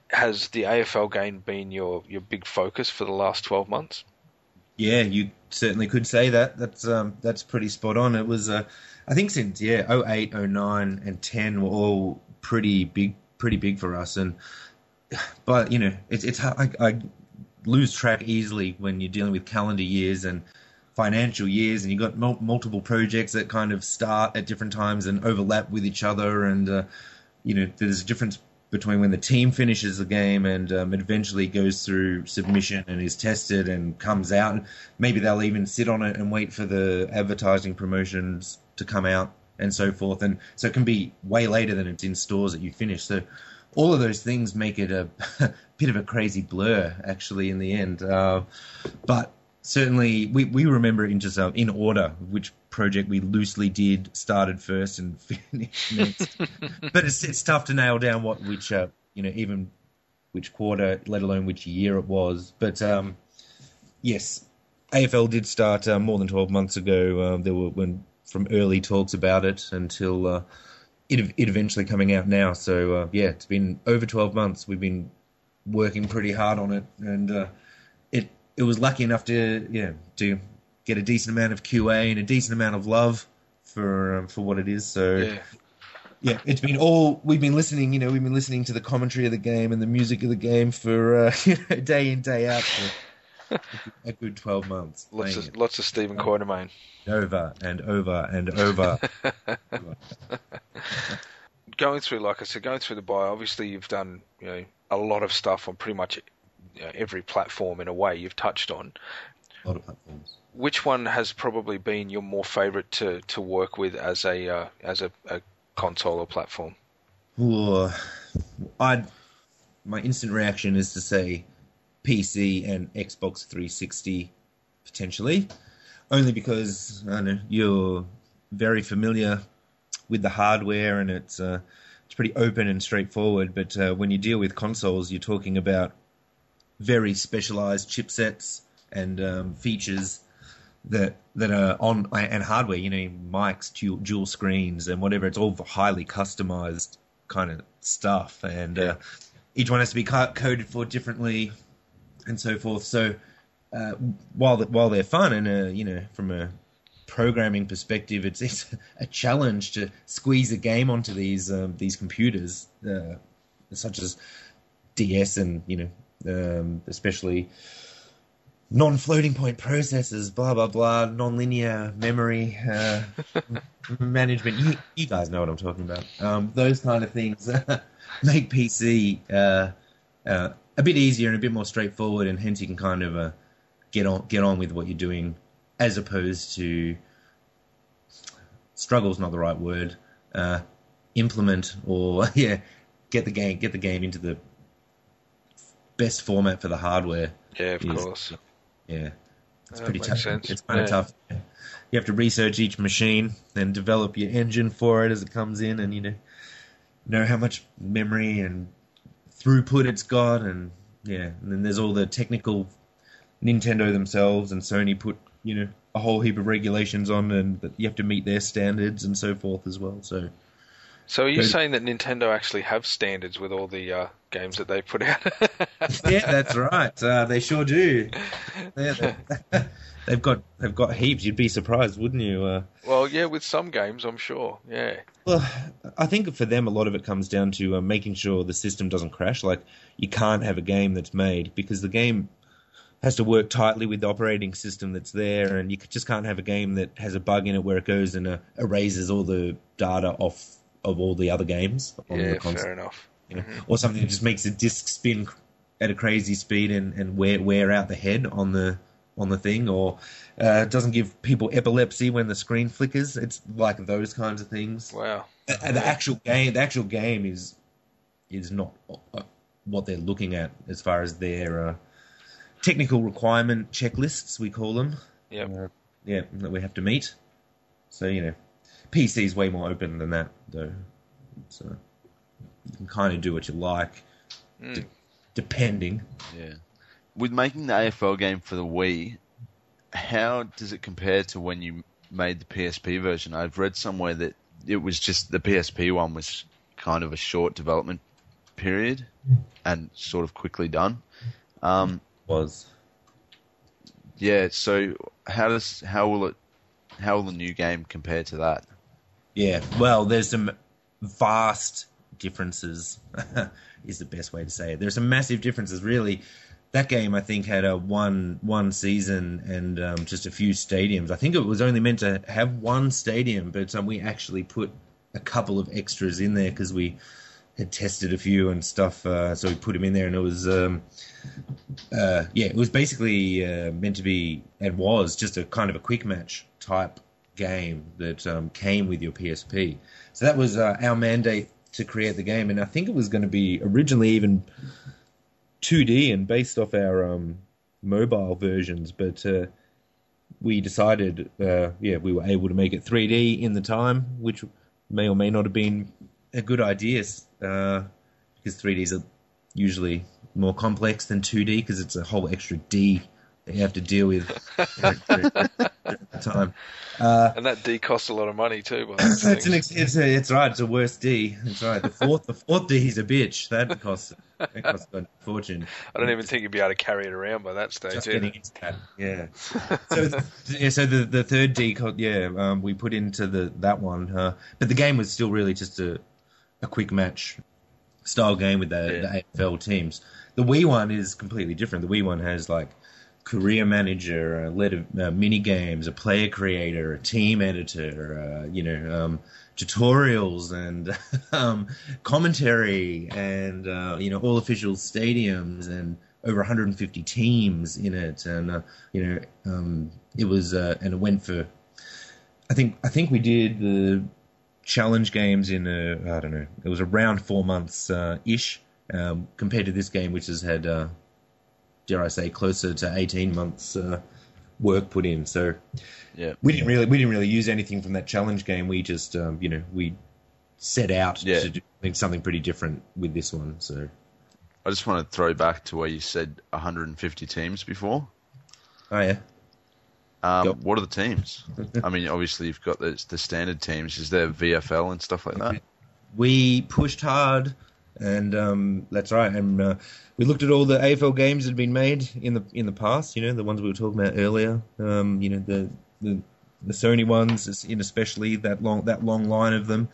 has the AFL game been your your big focus for the last 12 months? Yeah, you certainly could say that. That's um, that's pretty spot on. It was, uh, I think, since yeah, 08, 09, and ten were all pretty big, pretty big for us. And but you know, it's it's hard- I, I lose track easily when you're dealing with calendar years and financial years, and you've got mul- multiple projects that kind of start at different times and overlap with each other, and uh, you know, there's a difference between when the team finishes the game and um, eventually goes through submission and is tested and comes out. Maybe they'll even sit on it and wait for the advertising promotions to come out and so forth. And so it can be way later than it's in stores that you finish. So all of those things make it a bit of a crazy blur, actually, in the end. Uh, but certainly, we, we remember it in just uh, in order which project we loosely did started first and finished next. but it's it's tough to nail down what which uh, you know even which quarter, let alone which year it was. But um, yes, AFL did start uh, more than twelve months ago. Um, there were when from early talks about it until uh, it it eventually coming out now. So uh, yeah, it's been over twelve months. We've been working pretty hard on it, and uh, it it was lucky enough to yeah to get a decent amount of QA and a decent amount of love for um, for what it is. So Yeah. yeah, it's been all we've been listening. You know, we've been listening to the commentary of the game and the music of the game for uh, day in day out for a good twelve months. Lots of lots of Stephen Quartermain. over and over and over. going through, like I said, going through the bio, obviously you've done you know a lot of stuff on pretty much you know, every platform in a way you've touched on. a lot of platforms. Which one has probably been your more favourite to, to work with as a uh, as a, a console or platform? Ooh, I'd my instant reaction is to say PC and Xbox 360 potentially, only because know you're very familiar with the hardware and it's uh, it's pretty open and straightforward. But uh, when you deal with consoles, you're talking about very specialized chipsets and um, features that that are on and hardware. You know, mics, dual, dual screens, and whatever. It's all highly customized kind of stuff, and uh, each one has to be coded for differently, and so forth. So uh, while the, while they're fun and uh, you know from a programming perspective, it's it's a challenge to squeeze a game onto these um, these computers, uh, such as DS and you know um, especially non-floating point processors, blah blah blah, non-linear memory uh, management. You, you guys know what I'm talking about. Um, those kind of things make PC uh, uh, a bit easier and a bit more straightforward, and hence you can kind of uh, get on get on with what you're doing, as opposed to struggle's not the right word. Uh, implement or yeah, get the game get the game into the best format for the hardware. Yeah, of is- course. Yeah, it's That pretty makes tough. sense. It's kind of Yeah. tough. You have to research each machine and develop your engine for it as it comes in, and you know know how much memory and throughput it's got, and yeah, and then there's all the technical. Nintendo themselves and Sony put you know a whole heap of regulations on, and that you have to meet their standards and so forth as well. So So are you Good. saying that Nintendo actually have standards with all the uh, games that they put out? yeah, that's right. Uh, they sure do. Yeah, they, they've got they've got heaps. You'd be surprised, wouldn't you? Uh, well, yeah, with some games, I'm sure. Yeah. Well, I think for them, a lot of it comes down to uh, making sure the system doesn't crash. Like, you can't have a game that's made because the game has to work tightly with the operating system that's there, and you just can't have a game that has a bug in it where it goes and uh, erases all the data off of all the other games on Yeah, the console. fair enough. You know? Or something that just makes the disk spin at a crazy speed and, and wear, wear out the head on the on the thing, or uh, doesn't give people epilepsy when the screen flickers. It's like those kinds of things. Wow. And the actual game, the actual game is is not uh, what they're looking at as far as their uh, technical requirement checklists. We call them. Yep. Uh, yeah, that we have to meet. So you know, PC is way more open than that, though. So you can kind of do what you like, Mm. de- depending. Yeah. With making the AFL game for the Wii, how does it compare to when you made the PSP version? I've read somewhere that it was just the PSP one was kind of a short development period and sort of quickly done. Um, Was yeah, so how does how will it how will the new game compare to that? Yeah, well, there's some vast differences, is the best way to say it. There's some massive differences, really. That game, I think, had a one one season and um, just a few stadiums. I think it was only meant to have one stadium, but um, we actually put a couple of extras in there because we had tested a few and stuff. Uh, so we put them in there, and it was um, uh, yeah, it was basically uh, meant to be and was just a kind of a quick match type game that um, came with your PSP. So that was uh, our mandate to create the game, and I think it was going to be originally even 2D and based off our um, mobile versions, but uh, we decided, uh, yeah, we were able to make it 3D in the time, which may or may not have been a good idea uh, because 3Ds are usually more complex than 2D because it's a whole extra D that you have to deal with at the time. Uh, And that D costs a lot of money too. It's, an, it's, a, it's right. It's a worse D. It's right. The fourth, the fourth D is a bitch. That costs, that costs a fortune. I don't even think you'd be able to carry it around by that stage. Just getting into that. Yeah. So, yeah, so the the third D, co- yeah, um, we put into the that one, uh, but the game was still really just a a quick match style game with the, Yeah. the AFL teams. The Wii one is completely different. The Wii one has like career manager, a lot uh, mini games, a player creator, a team editor, uh, you know, um, tutorials and um, commentary, and uh, you know, all official stadiums and over 150 teams in it, and uh, you know, um, it was uh, and it went for. I think I think we did the challenge games in a I don't know. It was around four months uh, ish um, compared to this game, which has had uh, dare I say closer to eighteen months uh, work put in. So Yeah. we didn't really we didn't really use anything from that challenge game. We just um, you know we set out Yeah. to do something pretty different with this one. So I just want to throw back to where you said 150 teams before. oh yeah. Um, what are the teams? I mean, obviously you've got the, the standard teams. Is there VFL and stuff like that? we pushed hard, and um, that's right. And uh, we looked at all the AFL games that had been made in the in the past. You know, the ones we were talking about earlier. Um, you know, the the the Sony ones, in especially that long that long line of them,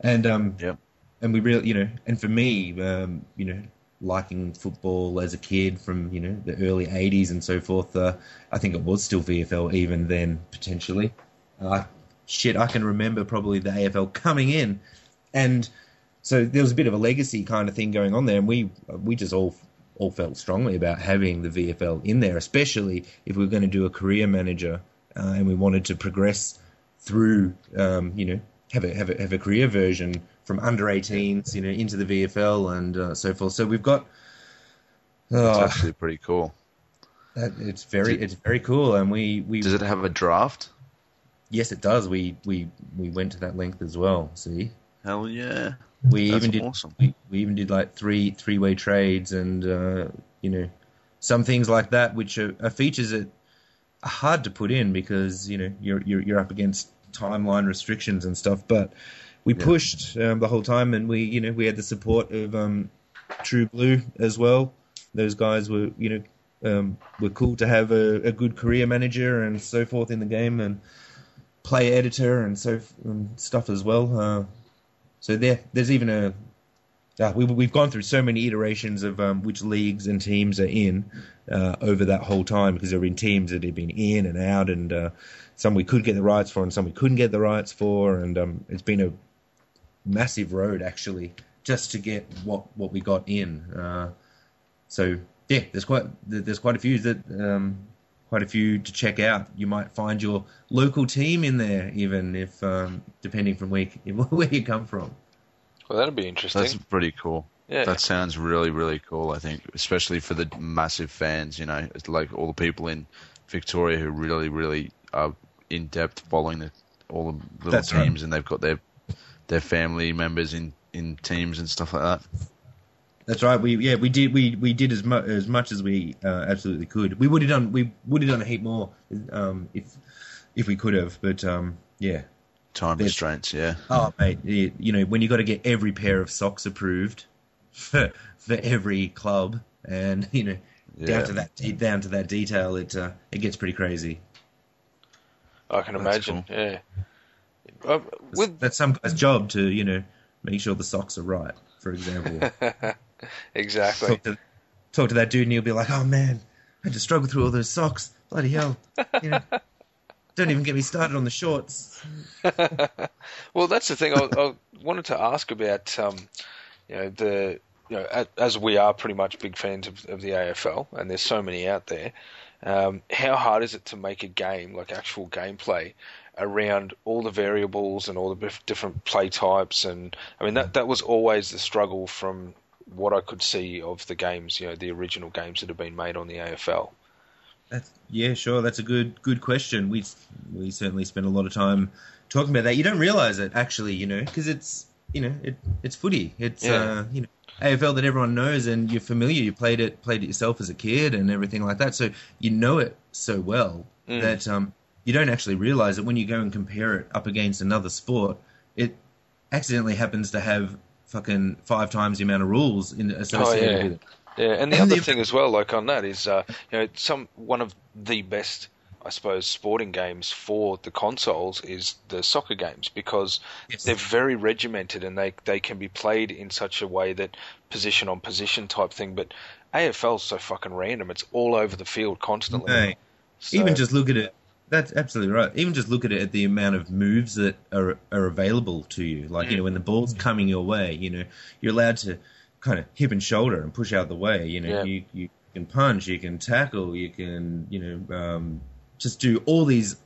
and um, Yep. and we really, you know, and for me, um, you know, liking football as a kid from you know the early '80s and so forth, uh, I think it was still VFL even then potentially. Uh, shit, I can remember probably the AFL coming in, and so there was a bit of a legacy kind of thing going on there, and we we just all all felt strongly about having the VFL in there, especially if we were going to do a career manager uh, and we wanted to progress through, um, you know, have a have a have a career version from under 18s, you know, into the VFL and uh, so forth. So we've got. It's Oh, actually pretty cool. that- it's very it's very cool, and we we Does it have a draft? yes it does. We we we went to that length as well. See, Hell yeah. We That's even did awesome. we, we even did like three three way trades and uh, you know some things like that which are, are features that are hard to put in because you know you're you're, you're up against timeline restrictions and stuff but we Yeah. pushed um, the whole time and we you know we had the support of um, Tru Blu as well those guys were you know um, were cool to have a, a good career manager and so forth in the game and play editor and so and stuff as well uh, so there, there's even a. Uh, we, we've gone through so many iterations of um, which leagues and teams are in uh, over that whole time because there have been teams that have been in and out, and uh, some we could get the rights for, and some we couldn't get the rights for, and um, it's been a massive road actually just to get what what we got in. Uh, so yeah, there's quite there's quite a few that um, quite a few to check out. You might find your local team in there, even if um, depending from where you, where you come from. Well, that'd be interesting. That's pretty cool. yeah. That sounds really, really cool. I think, especially for the massive fans. You know, it's like all the people in Victoria who really, really are in depth following the, all the little That's right. teams, and they've got their their family members in in teams and stuff like that. That's right. We yeah we did we, we did as much as much as we uh, absolutely could. We would have done we would have done a heap more um, if if we could have. But um, yeah. Time There's- restraints, yeah. Oh mate, you, you know when you got to get every pair of socks approved for for every club, and you know Yeah. down to that de- down to that detail, it uh, it gets pretty crazy. I can That's imagine. Yeah. Uh, with That's some guy's job to you know make sure the socks are right. For example, exactly. talk to talk to that dude, and he'll be like, "Oh man, I had to struggle through all those socks. Bloody hell! You know, don't even get me started on the shorts." well, that's the thing. I, I wanted to ask about, um, you know, the you know, as we are pretty much big fans of, of the AFL, and there's so many out there. Um, how hard is it to make a game, like actual gameplay, around all the variables and all the different play types? And I mean, that that was always the struggle from what I could see of the games, you know, the original games that have been made on the AFL. That's, yeah, sure. That's a good good question. We we certainly spend a lot of time talking about that. You don't realize it actually, you know, because it's you know it it's footy. It's Yeah. uh, you know AFL that everyone knows and you're familiar. You played it played it yourself as a kid and everything like that. So you know it so well Mm. that um, you don't actually realize that when you go and compare it up against another sport, it accidentally happens to have fucking five times the amount of rules in associated Oh, yeah. with it. Yeah, and the And other the- thing as well, like on that, is uh, you know some one of the best, I suppose, sporting games for the consoles is the soccer games because Yes. they're very regimented and they they can be played in such a way that position on position type thing. But AFL's so fucking random; it's all over the field constantly. So- Even just look at it. That's absolutely right. Even just look at it at the amount of moves that are are available to you. Like you know, when the ball's coming your way, you know, you're allowed to kind of hip and shoulder and push out the way. You know, Yeah. you you can punch, you can tackle, you can you know um, just do all these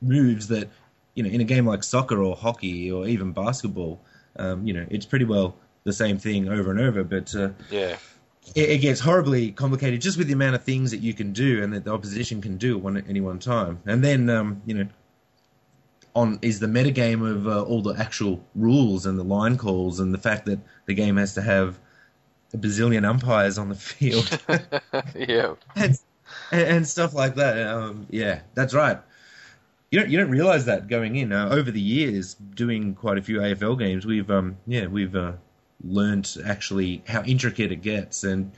moves that you know in a game like soccer or hockey or even basketball. Um, you know, it's pretty well the same thing over and over, but. Uh, yeah, it, it gets horribly complicated just with the amount of things that you can do and that the opposition can do at one, any one time. And then, um, you know, on is the metagame of uh, all the actual rules and the line calls and the fact that the game has to have a bazillion umpires on the field yeah, and, and, and stuff like that. Um, yeah, that's right. You don't you don't realize that going in uh, over the years doing quite a few AFL games. We've um yeah we've uh, learned actually how intricate it gets and.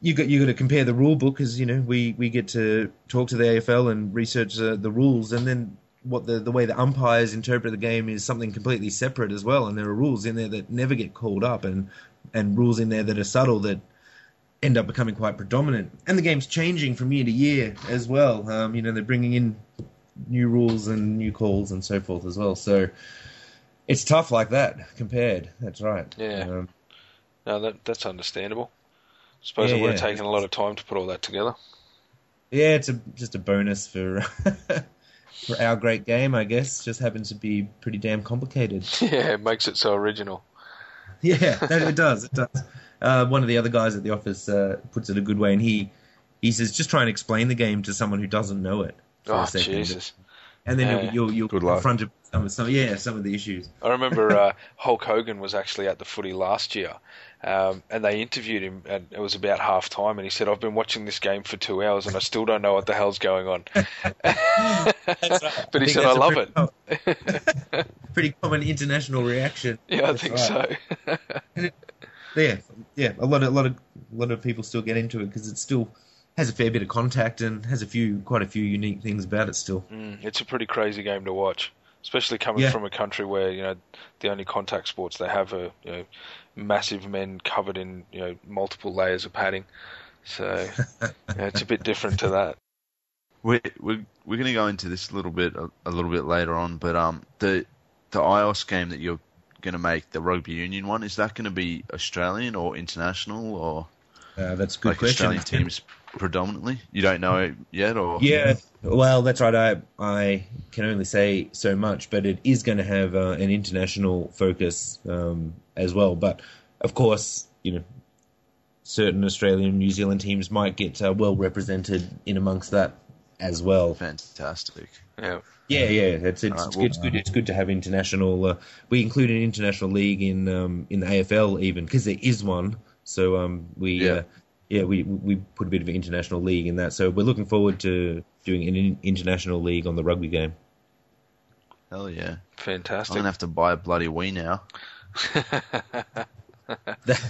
You got you got to compare the rule book because you know we, we get to talk to the AFL and research uh, the rules and then what the the way the umpires interpret the game is something completely separate as well, and there are rules in there that never get called up, and and rules in there that are subtle that end up becoming quite predominant. And the game's changing from year to year as well. Um, you know, they're bringing in new rules and new calls and so forth as well. So it's tough like that compared. That's right. Yeah. Um, No, that that's understandable. Suppose Yeah, it would have yeah. taken a lot of time to put all that together. yeah, it's a, just a bonus for for our great game, I guess. Just happens to be pretty damn complicated. yeah, it makes it so original. Yeah, that, it does. It does. Uh, one of the other guys at the office uh, puts it a good way, and he he says just try and explain the game to someone who doesn't know it. For Oh a second. Jesus! And then Yeah. you'll you'll, you'll Good luck. confront with some, some yeah some of the issues. I remember uh, Hulk Hogan was actually at the footy last year, um, and they interviewed him, and it was about half time, and he said, "I've been watching this game for two hours, and I still don't know what the hell's going on." but he said, "I love pretty it." Pretty common international reaction. yeah, I That's think right. so. Yeah, yeah. A lot of a lot of a lot of people still get into it because it's still has a fair bit of contact and has a few quite a few unique things about it still. Mm, it's a pretty crazy game to watch, especially coming Yeah. from a country where you know the only contact sports they have are you know massive men covered in you know multiple layers of padding. So yeah, it's a bit different to that. We're we're, we're going to go into this a little bit a, a little bit later on, but um the the iOS game that you're going to make, the rugby union one, is that going to be Australian or international or Uh, that's a good like question. Australian teams predominantly? You don't know it yet, or Yeah, well, that's right. I I can only say so much, but it is going to have uh, an international focus um, as well. But of course, you know, certain Australian and New Zealand teams might get uh, well represented in amongst that as well. fantastic. Yeah, Yeah, yeah, it's it's, Alright, it's, well- good, it's good. It's good to have international. Uh, we include an international league in um, in the AFL even because there is one. So um, we Yeah. uh, yeah we we put a bit of an international league in that. So we're looking forward to doing an international league on the rugby game. Hell yeah! Fantastic. I'm fantastic. gonna have to buy a bloody Wii now.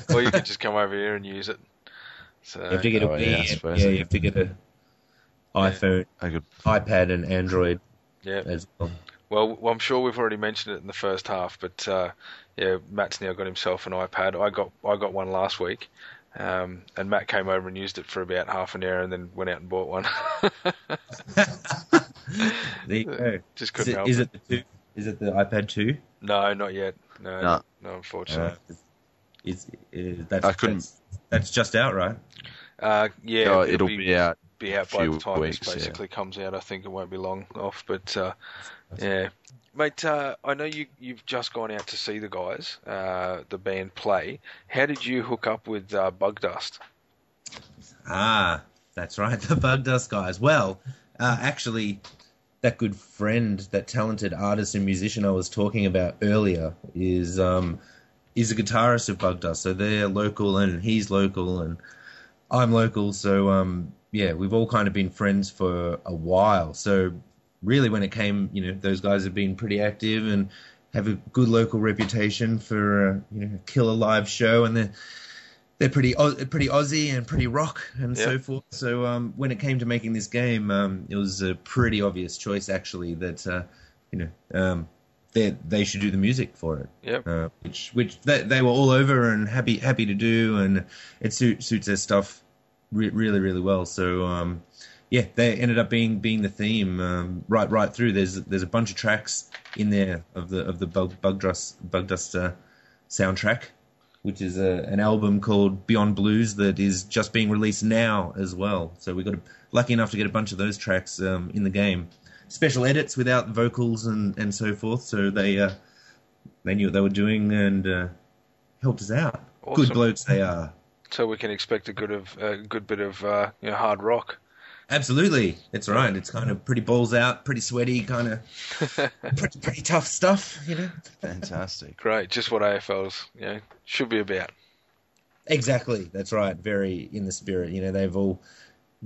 or you could just come over here and use it. So you have to get a Oh, yeah, Wii, I and- yeah, you have to get a iPhone, I could. iPad, and Android yeah. as well. Well, well, I'm sure we've already mentioned it in the first half, but uh, yeah, Matt's now got himself an iPad. I got I got one last week, um, and Matt came over and used it for about half an hour, and then went out and bought one. There you go. Just Is couldn't it, help is it. it the two? Is it the iPad two? No, not yet. No, no, No. unfortunately. Uh, is, is that's, I couldn't- That's, that's just out, right? Uh, yeah, oh, it'll be out. be out by the few time weeks, this yeah. basically comes out. I think it won't be long off, but uh, yeah, mate. Uh, I know you you've just gone out to see the guys, uh, the band play. How did you hook up with uh, Bug Dust? Ah, that's right, the Bug Dust guys. Well, uh, actually, that good friend, that talented artist and musician I was talking about earlier, is um, is a guitarist of Bug Dust. So they're local, and he's local, and I'm local. So um, yeah, we've all kind of been friends for a while. So really, when it came, you know, those guys have been pretty active and have a good local reputation for uh, you know, a killer live show, and they're they're pretty pretty Aussie and pretty rock and so forth. So um, when it came to making this game, um, it was a pretty obvious choice actually that uh, you know um, they they should do the music for it. Yep. Uh, which which they, they were all over and happy happy to do, and it suit, suits their stuff re- really really well. So um, yeah, they ended up being being the theme um, right right through. There's there's a bunch of tracks in there of the of the bug bug dust bug dust uh, soundtrack, which is a, an album called Beyond Blues that is just being released now as well. So we got a, lucky enough to get a bunch of those tracks um, in the game. Special edits without vocals and, and so forth. So they uh, they knew what they were doing and uh, helped us out. Awesome. Good blokes they are. So we can expect a good of a good bit of uh, you know hard rock. Absolutely, it's right. It's kind of pretty balls out, pretty sweaty, kind of pretty, pretty tough stuff, you know. Fantastic. Great, just what AFL's you know should be about. Exactly, that's right. Very in the spirit. You know, they've all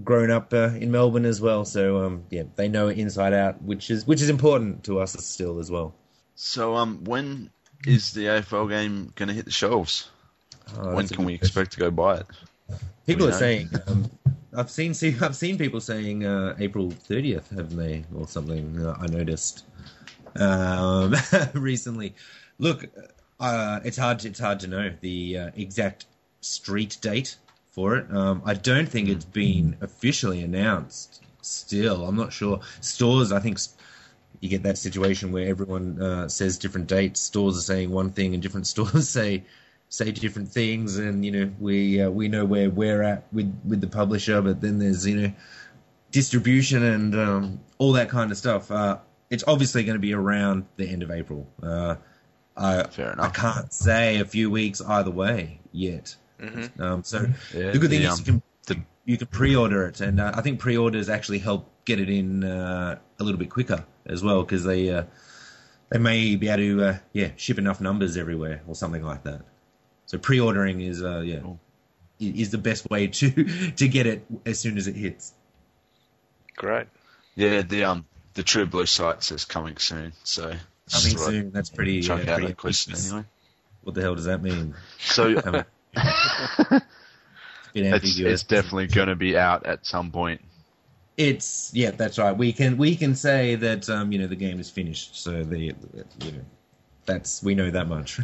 grown up uh, in Melbourne as well, so um, yeah, they know it inside out, which is which is important to us still as well. So, um, when is the AFL game going to hit the shelves? Oh, when can we question. expect to go buy it? People are know? saying um, I've seen see, I've seen people saying uh, April 30th, haven't they, or something? Uh, I noticed um, recently. Look, uh, it's hard. It's hard to know the uh, exact street date for it. Um, I don't think it's been officially announced. Still, I'm not sure. Stores, I think, you get that situation where everyone uh, says different dates. Stores are saying one thing, and different stores say say different things. And you know, we uh, we know where we're at with with the publisher, but then there's you know distribution and um, all that kind of stuff. Uh, it's obviously going to be around the end of April. Uh, I, Fair I can't say a few weeks either way yet. Mhm. Um, so Yeah, the good thing the, is um, you can the- you can pre-order it, and uh, I think pre-orders actually help get it in uh, a little bit quicker as well because they uh, they may be able to uh, yeah ship enough numbers everywhere or something like that. So pre-ordering is uh, yeah Cool. is the best way to to get it as soon as it hits. Great. Yeah, the um the Tru Blu site says coming soon, so Coming just thought I'd soon. That's pretty. Chuck uh, out pretty that question anyway. What the hell does that mean? So Coming- Bit it's, it's definitely going to be out at some point. It's yeah, that's right. We can we can say that um, you know the game is finished. So the you know that's we know that much.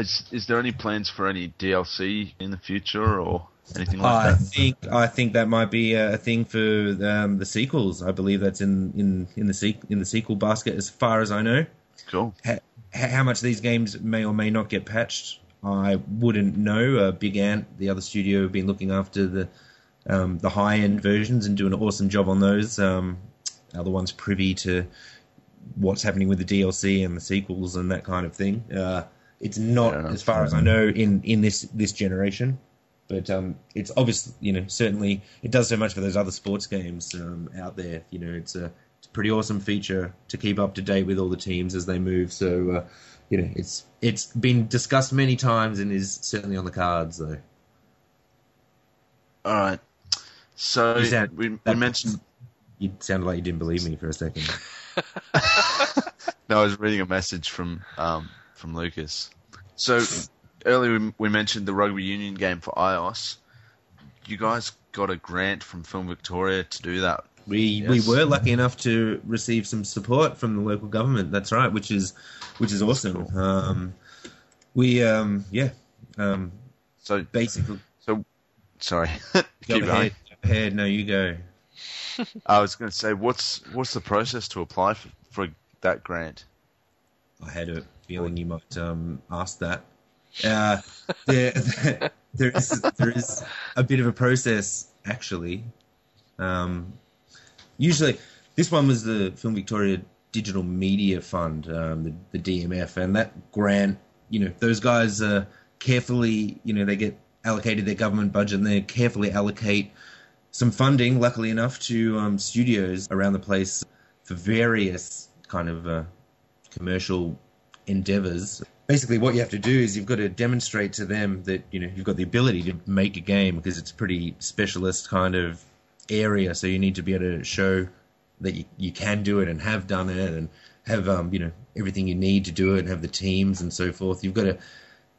Is, is there any plans for any DLC in the future or anything like I that? think I think that might be a thing for um, the sequels. I believe that's in in in the sequ- in the sequel basket as far as I know. Cool. Ha- how much these games may or may not get patched, I wouldn't know. Uh, Big Ant, the other studio, have been looking after the um, the high end versions and doing an awesome job on those. Um, other ones privy to what's happening with the DLC and the sequels and that kind of thing. Uh, it's not, enough. as far as I know, in in this this generation. But um, it's obvious, you know, certainly it does so much for those other sports games um, out there. You know, it's a, it's a pretty awesome feature to keep up to date with all the teams as they move. So, uh, you know, it's it's been discussed many times and is certainly on the cards, though. All right. So You said we, we mentioned. You sounded like you didn't believe me for a second. No, I was reading a message from um, from Lucas. So earlier we, we mentioned the rugby union game for iOS. You guys got a grant from Film Victoria to do that. We we were lucky enough to receive some support from the local government. That's right, which is which is awesome. cool. Um, we um, yeah, um, So basically so sorry, go keep going. ahead, ahead. No, you go. I was going to say, what's what's the process to apply for, for that grant? I had a feeling you might um, ask that. Uh, there, there is there is a bit of a process actually. Um, usually, this one was the Film Victoria Digital Media Fund, um, the, the DMF, and that grant. You know, those guys uh, carefully. You know, they get allocated their government budget, and they carefully allocate some funding. Luckily enough, to um, studios around the place for various kind of uh, commercial endeavors. Basically, what you have to do is you've got to demonstrate to them that you know you've got the ability to make a game because it's a pretty specialist kind of area. So you need to be able to show that you, you can do it and have done it and have um, you know everything you need to do it and have the teams and so forth. You've got to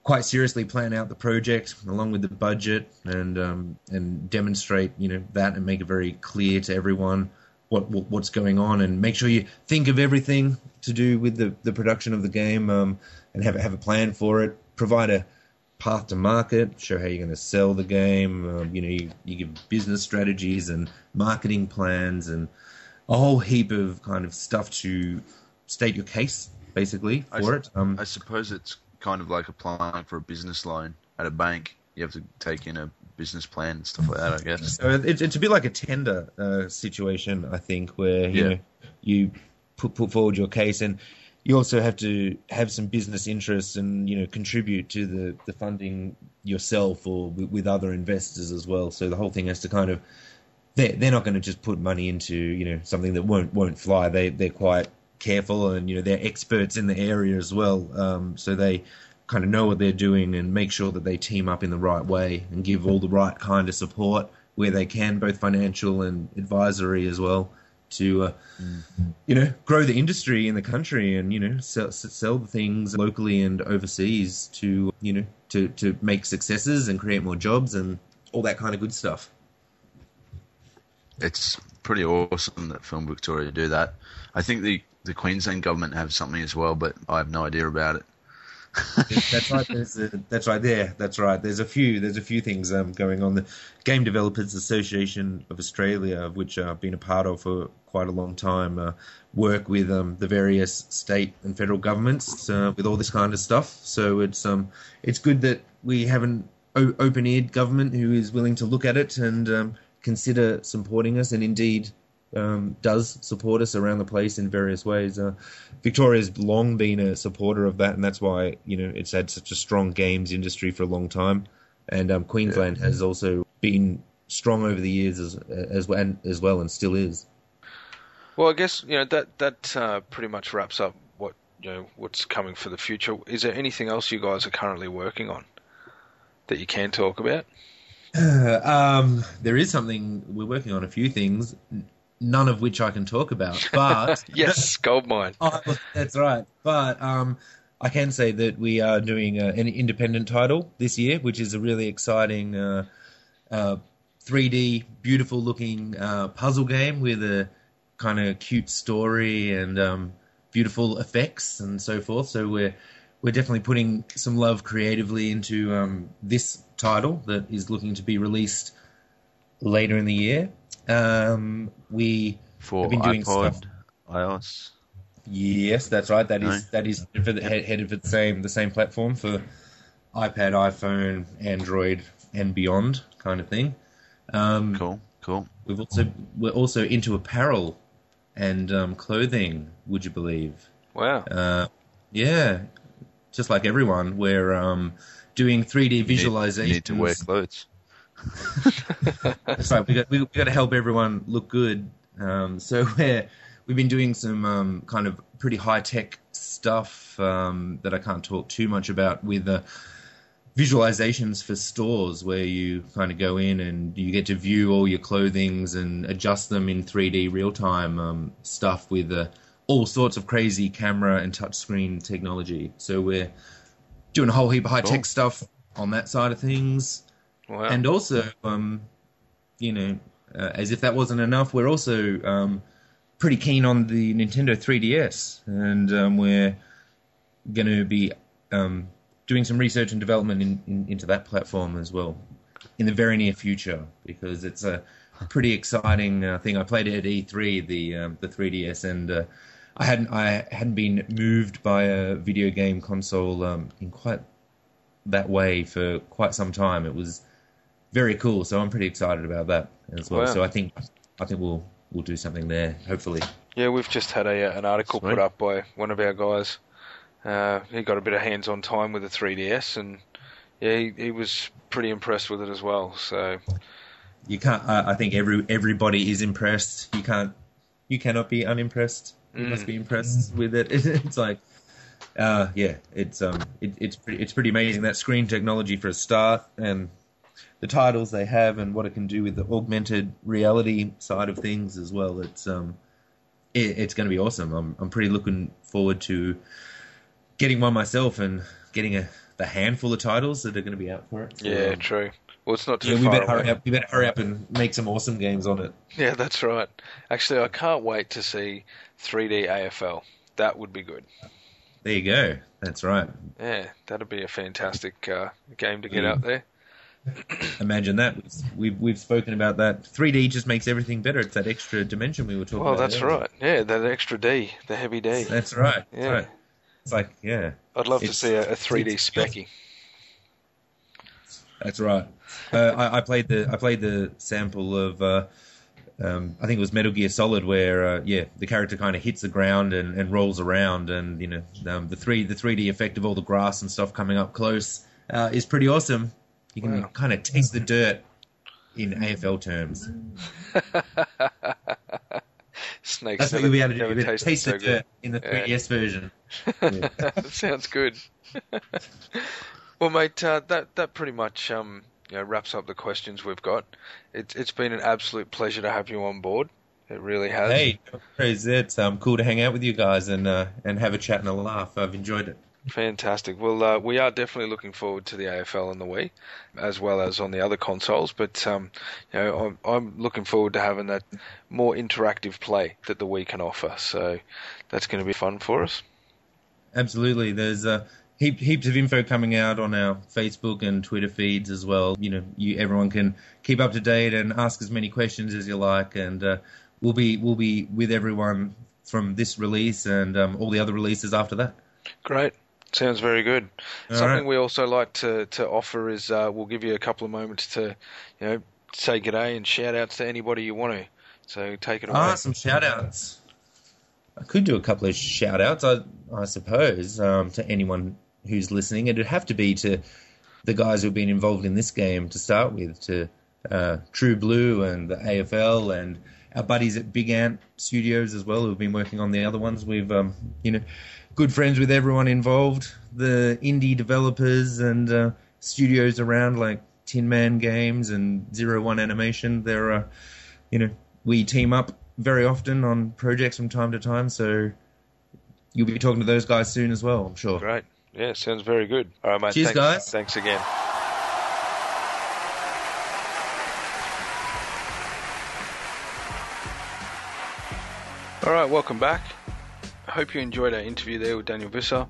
quite seriously plan out the project along with the budget and um, and demonstrate you know that and make it very clear to everyone what, what what's going on and make sure you think of everything to do with the, the production of the game um, and have have a plan for it. Provide a path to market, show how you're going to sell the game. Um, you know, you, you give business strategies and marketing plans and a whole heap of kind of stuff to state your case, basically for s- it. Um, I suppose it's kind of like applying for a business loan at a bank. You have to take in a business plan and stuff like that. I guess. So it, it's a bit like a tender uh, situation, I think, where you Yeah. know you put put forward your case, and you also have to have some business interests and you know contribute to the, the funding yourself or with, with other investors as well. So the whole thing has to kind of they're they're not going to just put money into you know something that won't won't fly. They they're quite careful and you know they're experts in the area as well. Um, so they kind of know what they're doing and make sure that they team up in the right way and give all the right kind of support where they can, both financial and advisory as well, to uh, you know grow the industry in the country and you know sell, sell the things locally and overseas to you know to to make successes and create more jobs and all that kind of good stuff. It's pretty awesome that Film Victoria do that. I think the, the Queensland government have something as well, but I have no idea about it. That's right. A, that's right there. That's right. There's a few. There's a few things um, going on. The Game Developers Association of Australia, of which I've been a part of for quite a long time, uh, work with um, the various state and federal governments uh, with all this kind of stuff. So it's um it's good that we have an o- open-eared government who is willing to look at it and um, consider supporting us, and indeed um, does support us around the place in various ways. Uh, Victoria's long been a supporter of that, and that's why you know it's had such a strong games industry for a long time. And um, Queensland has also been strong over the years as as well, as well, and still is. Well, I guess you know that that uh, pretty much wraps up what you know what's coming for the future. Is there anything else you guys are currently working on that you can talk about? um, there is something we're working on a few things, none of which I can talk about. But yes, goldmine. oh, that's right. But um, I can say that we are doing uh, an independent title this year, which is a really exciting uh, uh, 3D, beautiful looking uh, puzzle game with a kind of cute story and um, beautiful effects and so forth. So we're we're definitely putting some love creatively into um, this title that is looking to be released later in the year. Um, we For have been doing iPod, stuff. iOS. Yes, that's right. That is No. that is for the, head- headed for the same the same platform for iPad, iPhone, Android, and beyond kind of thing. Um, Cool, cool. We've also we're also into apparel and um, clothing. Would you believe? Wow. Uh, yeah, just like everyone, we're um, doing 3D You need- visualizations. You need to wear clothes. Right. We got we, we got to help everyone look good. Um, so we're we've been doing some um, kind of pretty high tech stuff um, that I can't talk too much about with uh, visualizations for stores where you kind of go in and you get to view all your clothings and adjust them in 3D real time um, stuff with uh, all sorts of crazy camera and touchscreen technology. So we're doing a whole heap of high tech Cool. stuff on that side of things. Wow. And also, um, you know, uh, as if that wasn't enough, we're also um, pretty keen on the Nintendo 3DS, and um, we're going to be um, doing some research and development in, in, into that platform as well in the very near future because it's a pretty exciting uh, thing. I played it at E3, the um, the 3DS, and uh, I hadn't I hadn't been moved by a video game console um, in quite that way for quite some time. It was very cool, so I'm pretty excited about that as well. Wow. So I think I think we'll we'll do something there, hopefully. Yeah, we've just had a uh, an article Sweet. put up by one of our guys. Uh, he got a bit of hands-on time with the 3DS, and yeah, he, he was pretty impressed with it as well. So You can't. Uh, I think every everybody is impressed. You can't. You cannot be unimpressed. You Mm. must be impressed with it. It's like, uh, yeah, it's um, it, it's pretty, it's pretty amazing that screen technology for a start, and the titles they have, and what it can do with the augmented reality side of things as well. It's um, it, it's going to be awesome. I'm I'm pretty looking forward to getting one myself and getting a the handful of titles that are going to be out for it. So, yeah, um, true. Well, it's not too yeah, we far better away. hurry up. We better hurry up and make some awesome games on it. Yeah, that's right. Actually, I can't wait to see 3D AFL. That would be good. There you go. That's right. Yeah, that'd be a fantastic uh, game to get Mm. out there. Imagine that. We've we've spoken about that. 3D just makes everything better. It's that extra dimension we were talking Well, about. that's earlier. right. Yeah, that extra D, the heavy D. That's right. That's Yeah. right. It's like yeah. I'd love to see a, a 3D specky. That's right. Uh, I, I played the I played the sample of uh, um, I think it was Metal Gear Solid where uh, yeah the character kind of hits the ground and, and rolls around and you know um, the three the 3D effect of all the grass and stuff coming up close uh, is pretty awesome. You can Wow. kind of taste the dirt in AFL terms. Snakes That's what you'll be able to do. never You'll be able to tasted taste so the good. dirt in the Yeah. 3DS version. Yeah. Sounds good. well, mate, uh, that that pretty much um, you know, wraps up the questions we've got. It's it's been an absolute pleasure to have you on board. It really has. Hey, it's um, cool to hang out with you guys and uh, and have a chat and a laugh. I've enjoyed it. Fantastic. Well, uh, we are definitely looking forward to the AFL and the Wii, as well as on the other consoles. But um, you know, I'm, I'm looking forward to having that more interactive play that the Wii can offer. So that's going to be fun for us. Absolutely. There's uh, heap, heaps of info coming out on our Facebook and Twitter feeds as well. You know, you everyone can keep up to date and ask as many questions as you like, and uh, we'll be we'll be with everyone from this release and um, all the other releases after that. Great. Sounds very good. All Something right. we also like to, to offer is uh, we'll give you a couple of moments to, you know, say g'day and shout outs to anybody you want to. So take it away. Ah, some shout outs. I could do a couple of shout outs, I, I suppose, um, to anyone who's listening. It'd have to be to the guys who've been involved in this game to start with, to uh, Tru Blu and the AFL and our buddies at Big Ant Studios as well, who've been working on the other ones. We've, um, you know, good friends with everyone involved, the indie developers and uh, studios around like Tin Man Games and Zero One Animation. They're, uh, you know, we team up very often on projects from time to time, so you'll be talking to those guys soon as well, I'm sure. Great. Yeah, sounds very good. All right, mate. Cheers, thanks, guys. Thanks again. All right, welcome back. I hope you enjoyed our interview there with Daniel Visser.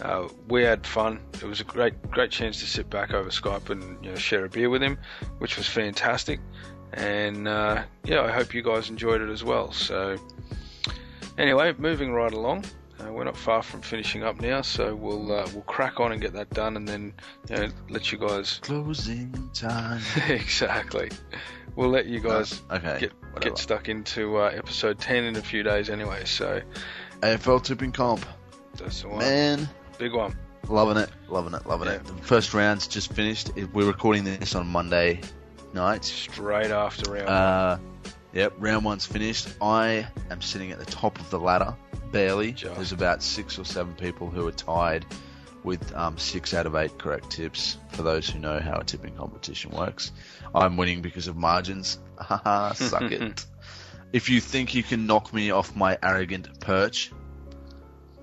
Uh, we had fun. It was a great, great chance to sit back over Skype and you know, share a beer with him, which was fantastic. And uh, yeah, I hope you guys enjoyed it as well. So, anyway, moving right along. Uh, we're not far from finishing up now, so we'll uh, we'll crack on and get that done, and then you know, let you guys Closing time. exactly. We'll let you guys okay. get get stuck into uh, episode ten in a few days anyway. So AFL tipping comp. that's the one, Man, big one. loving it, loving it, loving it. The first round's just finished. We're recording this on Monday night. Straight after round. one. Uh, yep, round one's finished. I am sitting at the top of the ladder, barely. Just. There's about six or seven people who are tied with um, six out of eight correct tips. For those who know how a tipping competition works, I'm winning because of margins. Haha, suck it. If you think you can knock me off my arrogant perch,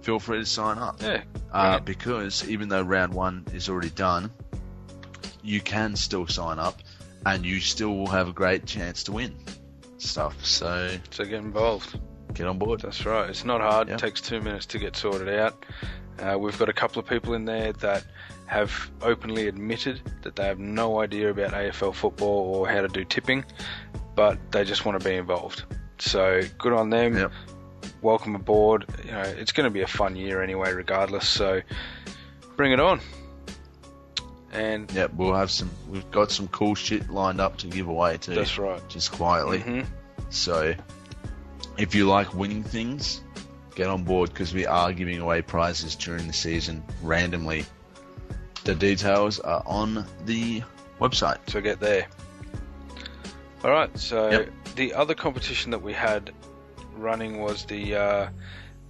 feel free to sign up. yeah, Uh, because even though round one is already done, you can still sign up and you still will have a great chance to win stuff. So so get involved. get on board. That's right. It's not hard. Yeah. It takes two minutes to get sorted out. Uh, we've got a couple of people in there that have openly admitted that they have no idea about AFL football or how to do tipping, but they just want to be involved. So good on them. Yep. Welcome aboard. You know, it's going to be a fun year anyway, regardless. So bring it on. And Yeah, we'll have some. We've got some cool shit lined up to give away too. that's right. Just quietly. hmm So if you like winning things, get on board because we are giving away prizes during the season randomly. The details are on the website. So get there. All right. So Yep. the other competition that we had running was the uh,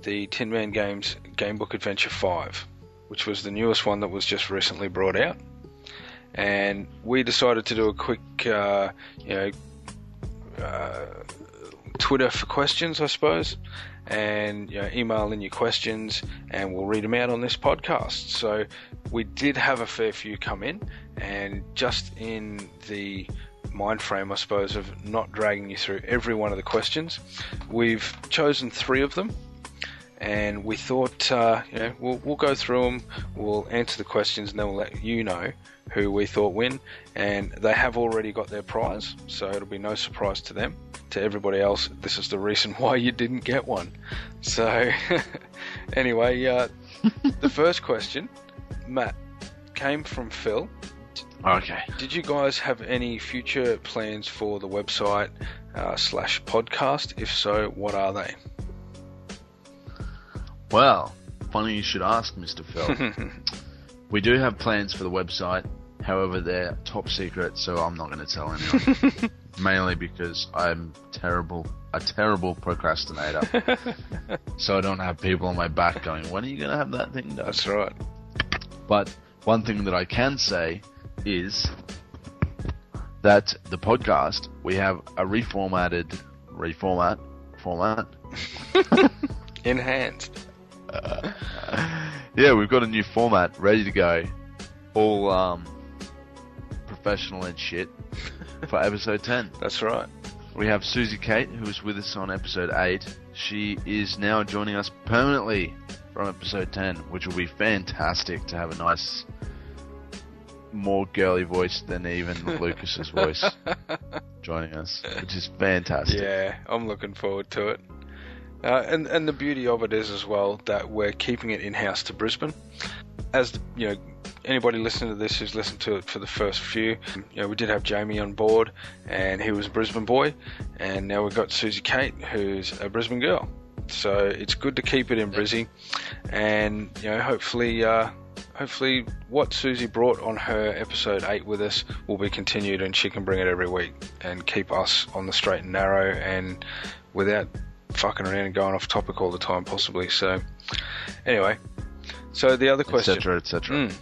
the Tin Man Games Game Book Adventure Five, which was the newest one that was just recently brought out. And we decided to do a quick, uh, you know, uh, Twitter for questions, I suppose, and you know, email in your questions, and we'll read them out on this podcast. So we did have a fair few come in, and just in the mind frame, I suppose, of not dragging you through every one of the questions, we've chosen three of them. And we thought, uh, you know, we'll, we'll go through them, we'll answer the questions, and then we'll let you know who we thought win. And they have already got their prize, so it'll be no surprise to them. To everybody else, this is the reason why you didn't get one. So, anyway, uh, the first question, Matt, came from Phil. Okay. Did you guys have any future plans for the website uh, slash podcast? If so, what are they? Well, funny you should ask, Mr. Phil. we do have plans for the website. However, they're top secret, so I'm not going to tell anyone. Mainly because I'm terrible, a terrible procrastinator. so I don't have people on my back going, "When are you going to have that thing done?" That's right. But one thing that I can say is that the podcast we have a reformatted reformat format. Enhanced. yeah, we've got a new format ready to go, all um, professional and shit for episode ten. That's right. We have Susie Kate, who was with us on episode 8. She is now joining us permanently from episode 10, which will be fantastic to have a nice, more girly voice than even Lucas's voice joining us, which is fantastic. Yeah, I'm looking forward to it. Uh, and and the beauty of it is as well that we're keeping it in house to Brisbane. As the, you know, anybody listening to this who's listened to it for the first few, you know, we did have Jamie on board, and he was a Brisbane boy, and now we've got Susie Kate, who's a Brisbane girl. So it's good to keep it in Brizzy, and you know, hopefully, uh, hopefully, what Susie brought on her episode eight with us will be continued, and she can bring it every week and keep us on the straight and narrow, and without fucking around and going off topic all the time, possibly. So, anyway, so the other question. etc., etc. Mm.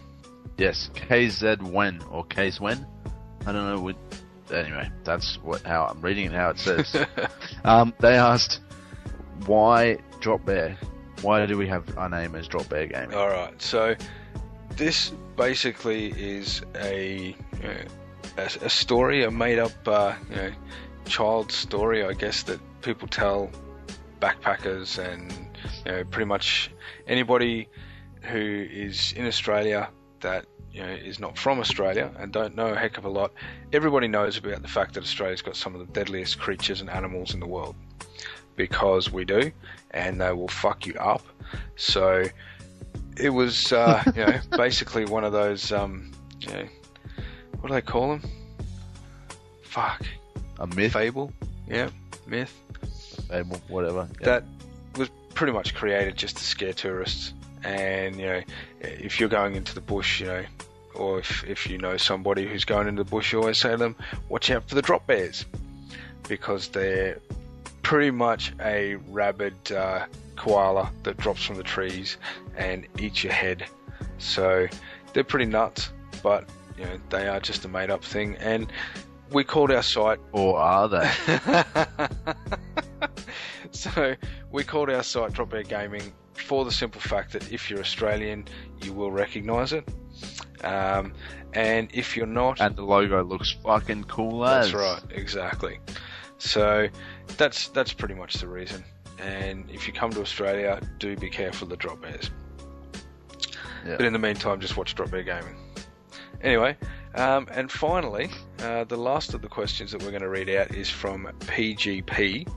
Yes, KZ when or Case when? I don't know. What, anyway, that's what how I'm reading it. How it says. um, they asked why Drop Bear. Why do we have our name as Drop Bear Gaming? All right, so this basically is a know, a, a story, a made-up uh, you know child story, I guess that people tell backpackers and you know pretty much anybody who is in Australia that you know is not from Australia and don't know a heck of a lot. Everybody knows about the fact that Australia's got some of the deadliest creatures and animals in the world because we do, and they will fuck you up. So it was, uh, you know, basically one of those, um, you know, what do they call them? Fuck, A myth, fable, yeah, myth. fable, whatever. Yeah. That was pretty much created just to scare tourists. And you know, if you're going into the bush, you know, or if if you know somebody who's going into the bush, you always say to them, "Watch out for the drop bears," because they're pretty much a rabid uh, koala that drops from the trees and eats your head. So they're pretty nuts, but you know they are just a made-up thing. And we called our site Or are they? so we called our site Drop Bear Gaming for the simple fact that if you're Australian, you will recognise it. Um, and if you're not, and the logo looks fucking cool as. that's right, exactly. So that's that's pretty much the reason. And if you come to Australia, do be careful of the drop bears. Yeah. But in the meantime, just watch Drop Bear Gaming. Anyway, um, and finally, uh, the last of the questions that we're going to read out is from PGP.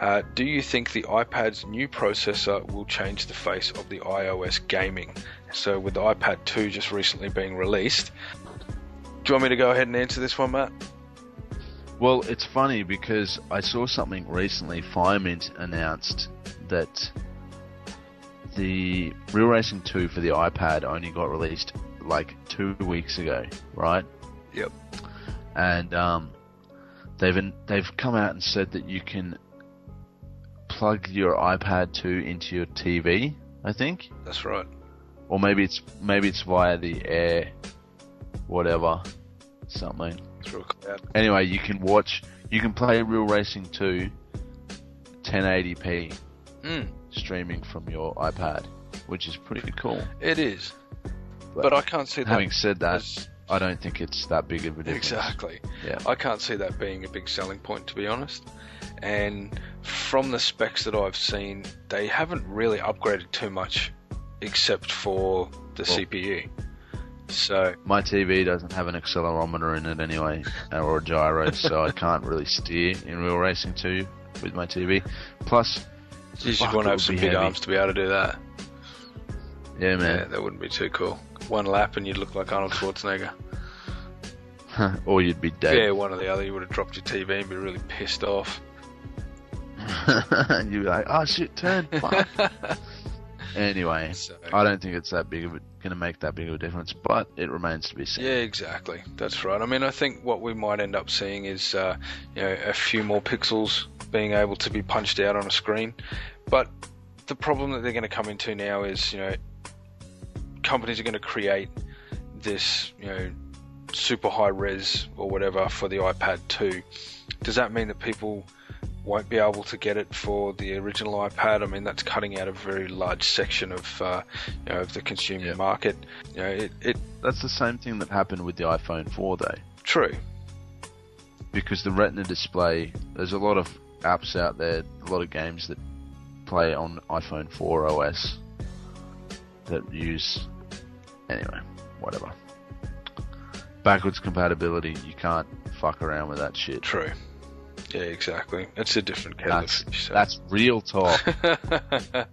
Uh, do you think the iPad's new processor will change the face of the iOS gaming? So, with the iPad 2 just recently being released, do you want me to go ahead and answer this one, Matt? Well, it's funny because I saw something recently. Firemint announced that the Real Racing 2 for the iPad only got released like two weeks ago, right? Yep. And um, they've they've come out and said that you can plug your iPad 2 into your TV. I think, That's right. or maybe it's maybe it's via the air, whatever, something. Through a cloud. Anyway, you can watch, you can play Real Racing 2 1080p Mm, streaming from your iPad, which is pretty cool. it is. But I can't see that. having said that, as- I don't think it's that big of a difference. Exactly. Yeah. I can't see that being a big selling point, to be honest. And from the specs that I've seen, they haven't really upgraded too much, except for the Well- CPU. So My TV doesn't have an accelerometer in it anyway, uh, or a gyro, so I can't really steer in Real Racing 2 with my TV. Plus, you should want to have some big heavy. arms to be able to do that. Yeah, Yeah, man. that wouldn't be too cool. One lap and you'd look like Arnold Schwarzenegger. or you'd be dead. Yeah, one or the other. You would have dropped your TV and be really pissed off. And you'd be like, oh shit, turn. Anyway, So, I don't think it's that big of a, going to make that big of a difference, but it remains to be seen. Yeah, exactly. That's right. I mean, I think what we might end up seeing is, uh, you know, a few more pixels being able to be punched out on a screen. But the problem that they're going to come into now is, you know, companies are going to create this, you know, super high res or whatever for the iPad 2. Does that mean that people won't be able to get it for the original iPad. I mean, that's cutting out a very large section of uh, you know of the consumer Yeah. market. You know, it, it That's the same thing that happened with the iPhone 4, though. true. because the Retina display, there's a lot of apps out there, a lot of games that play on iPhone 4 OS that use. Anyway, whatever. Backwards compatibility, you can't fuck around with that shit. True. Yeah, exactly. It's a different kettle of That's, fish. so- that's real talk.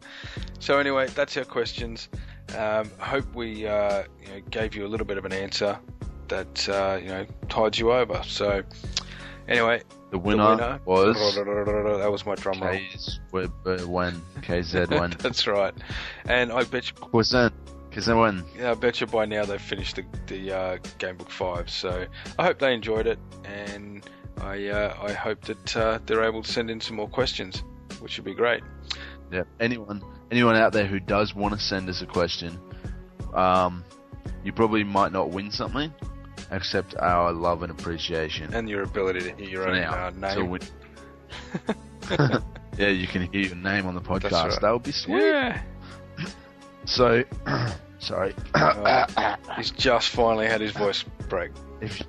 so anyway, that's our questions. Um, hope we uh, you know, gave you a little bit of an answer that uh, you know tides you over. So anyway, The the winner, was that was my drum roll. K's when KZ when that's right. And I bet you, KZ when yeah, I bet you by now they've finished the, the uh, Gamebook Five. So I hope they enjoyed it, and I uh, I hope that uh, they're able to send in some more questions, which would be great. Yeah. Anyone anyone out there who does want to send us a question, um, you probably might not win something, except our love and appreciation. And your ability to hear your own now. uh, name. We- yeah, you can hear your name on the podcast. right. That would be sweet. Yeah. So, sorry. Uh, He's just finally had his voice break. if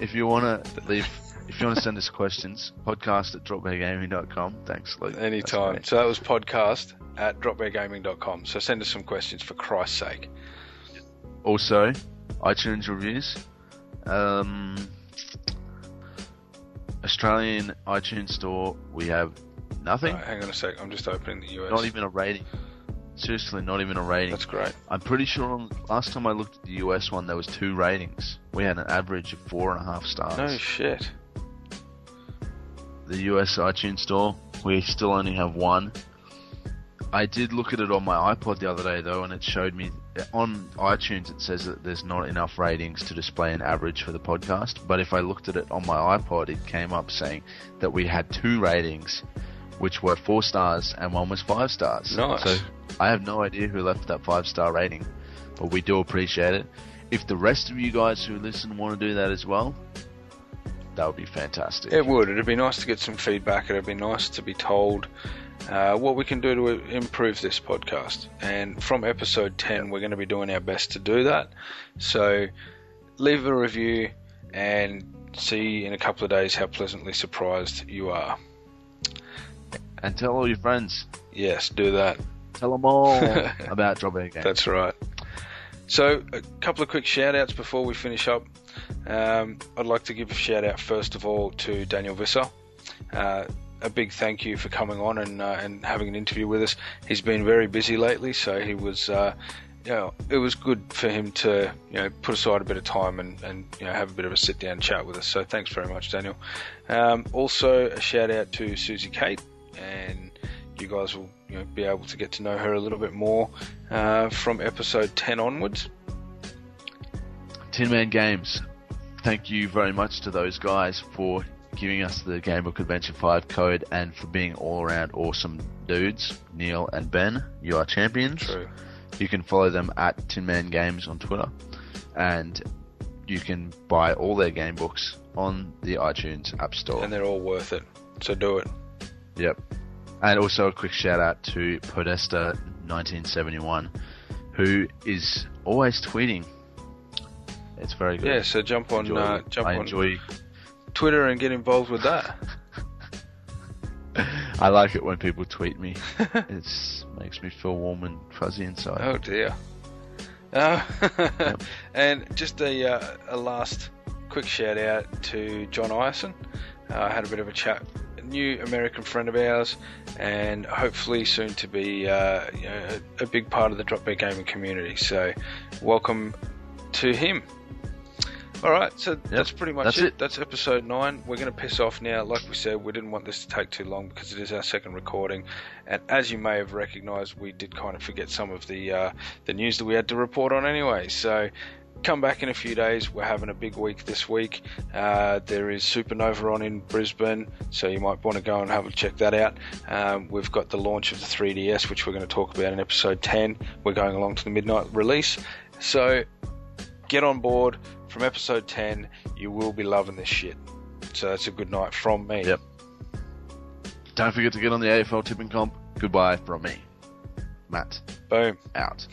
if you want to leave, if you want to send us questions, podcast at dropbeargaming.com. Thanks, Luke. Anytime. So that was podcast at dropbeargaming.com. So send us some questions for Christ's sake. Also, iTunes reviews. Um, Australian iTunes store, we have nothing. Right, hang on a sec. I'm just opening the US. Not even a rating. Seriously, not even a rating. That's great. I'm pretty sure on, last time I looked at the US one, there was two ratings. We had an average of four and a half stars. No shit. The US iTunes store, we still only have one. I did look at it on my iPod the other day though, and it showed me on iTunes it says that there's not enough ratings to display an average for the podcast. But if I looked at it on my iPod, it came up saying that we had two ratings, which were four stars and one was five stars. Nice. So I have no idea who left that five star rating, but we do appreciate it. If the rest of you guys who listen want to do that as well, that would be fantastic. It would. It'd be nice to get some feedback. It'd be nice to be told uh, what we can do to improve this podcast. And from episode 10, we're going to be doing our best to do that. So leave a review and see in a couple of days how pleasantly surprised you are. And tell all your friends. Yes, do that. Tell them all about dropping Game. That's right. So, a couple of quick shout outs before we finish up. Um, I'd like to give a shout out first of all to Daniel Visser. Uh, a big thank you for coming on and uh, and having an interview with us. He's been very busy lately, so he was. Uh, you know, it was good for him to, you know, put aside a bit of time and, and you know, have a bit of a sit down chat with us. So thanks very much, Daniel. Um, also, a shout out to Susie Kate, and you guys will you know, be able to get to know her a little bit more uh, from episode 10 onwards. Tin Man Games. Thank you very much to those guys for giving us the Gamebook Adventure 5 code and for being all around awesome dudes. Neil and Ben, you are champions. True. You can follow them at Tin Man Games on Twitter. And you can buy all their game books on the iTunes App Store. And they're all worth it. So do it. Yep. And also a quick shout out to Podesta 1971, who is always tweeting. It's very good. Yeah, so jump on Enjoy- uh, jump I on enjoy. Twitter and get involved with that. I like it when people tweet me. it makes me feel warm and fuzzy inside. Oh dear. Uh, And just a, uh, a last quick shout out to John Ison. Uh, I had a bit of a chat. A new American friend of ours, and hopefully soon to be uh, you know, a, a big part of the Drop Bear gaming community. So, welcome to him. All right, so that's pretty much that's it. it. That's episode nine. We're going to piss off now. Like we said, we didn't want this to take too long because it is our second recording, and as you may have recognised, we did kind of forget some of the uh, the news that we had to report on anyway. So come back in a few days. We're having a big week this week. Uh, there is Supanova on in Brisbane, so you might want to go and have a check that out. Um, we've got the launch of the 3DS, which we're going to talk about in episode 10. We're going along to the midnight release, so get on board. From episode 10, you will be loving this shit. So that's a good night from me. Yep. Don't forget to get on the AFL tipping comp. Goodbye from me. Matt, Boom. out.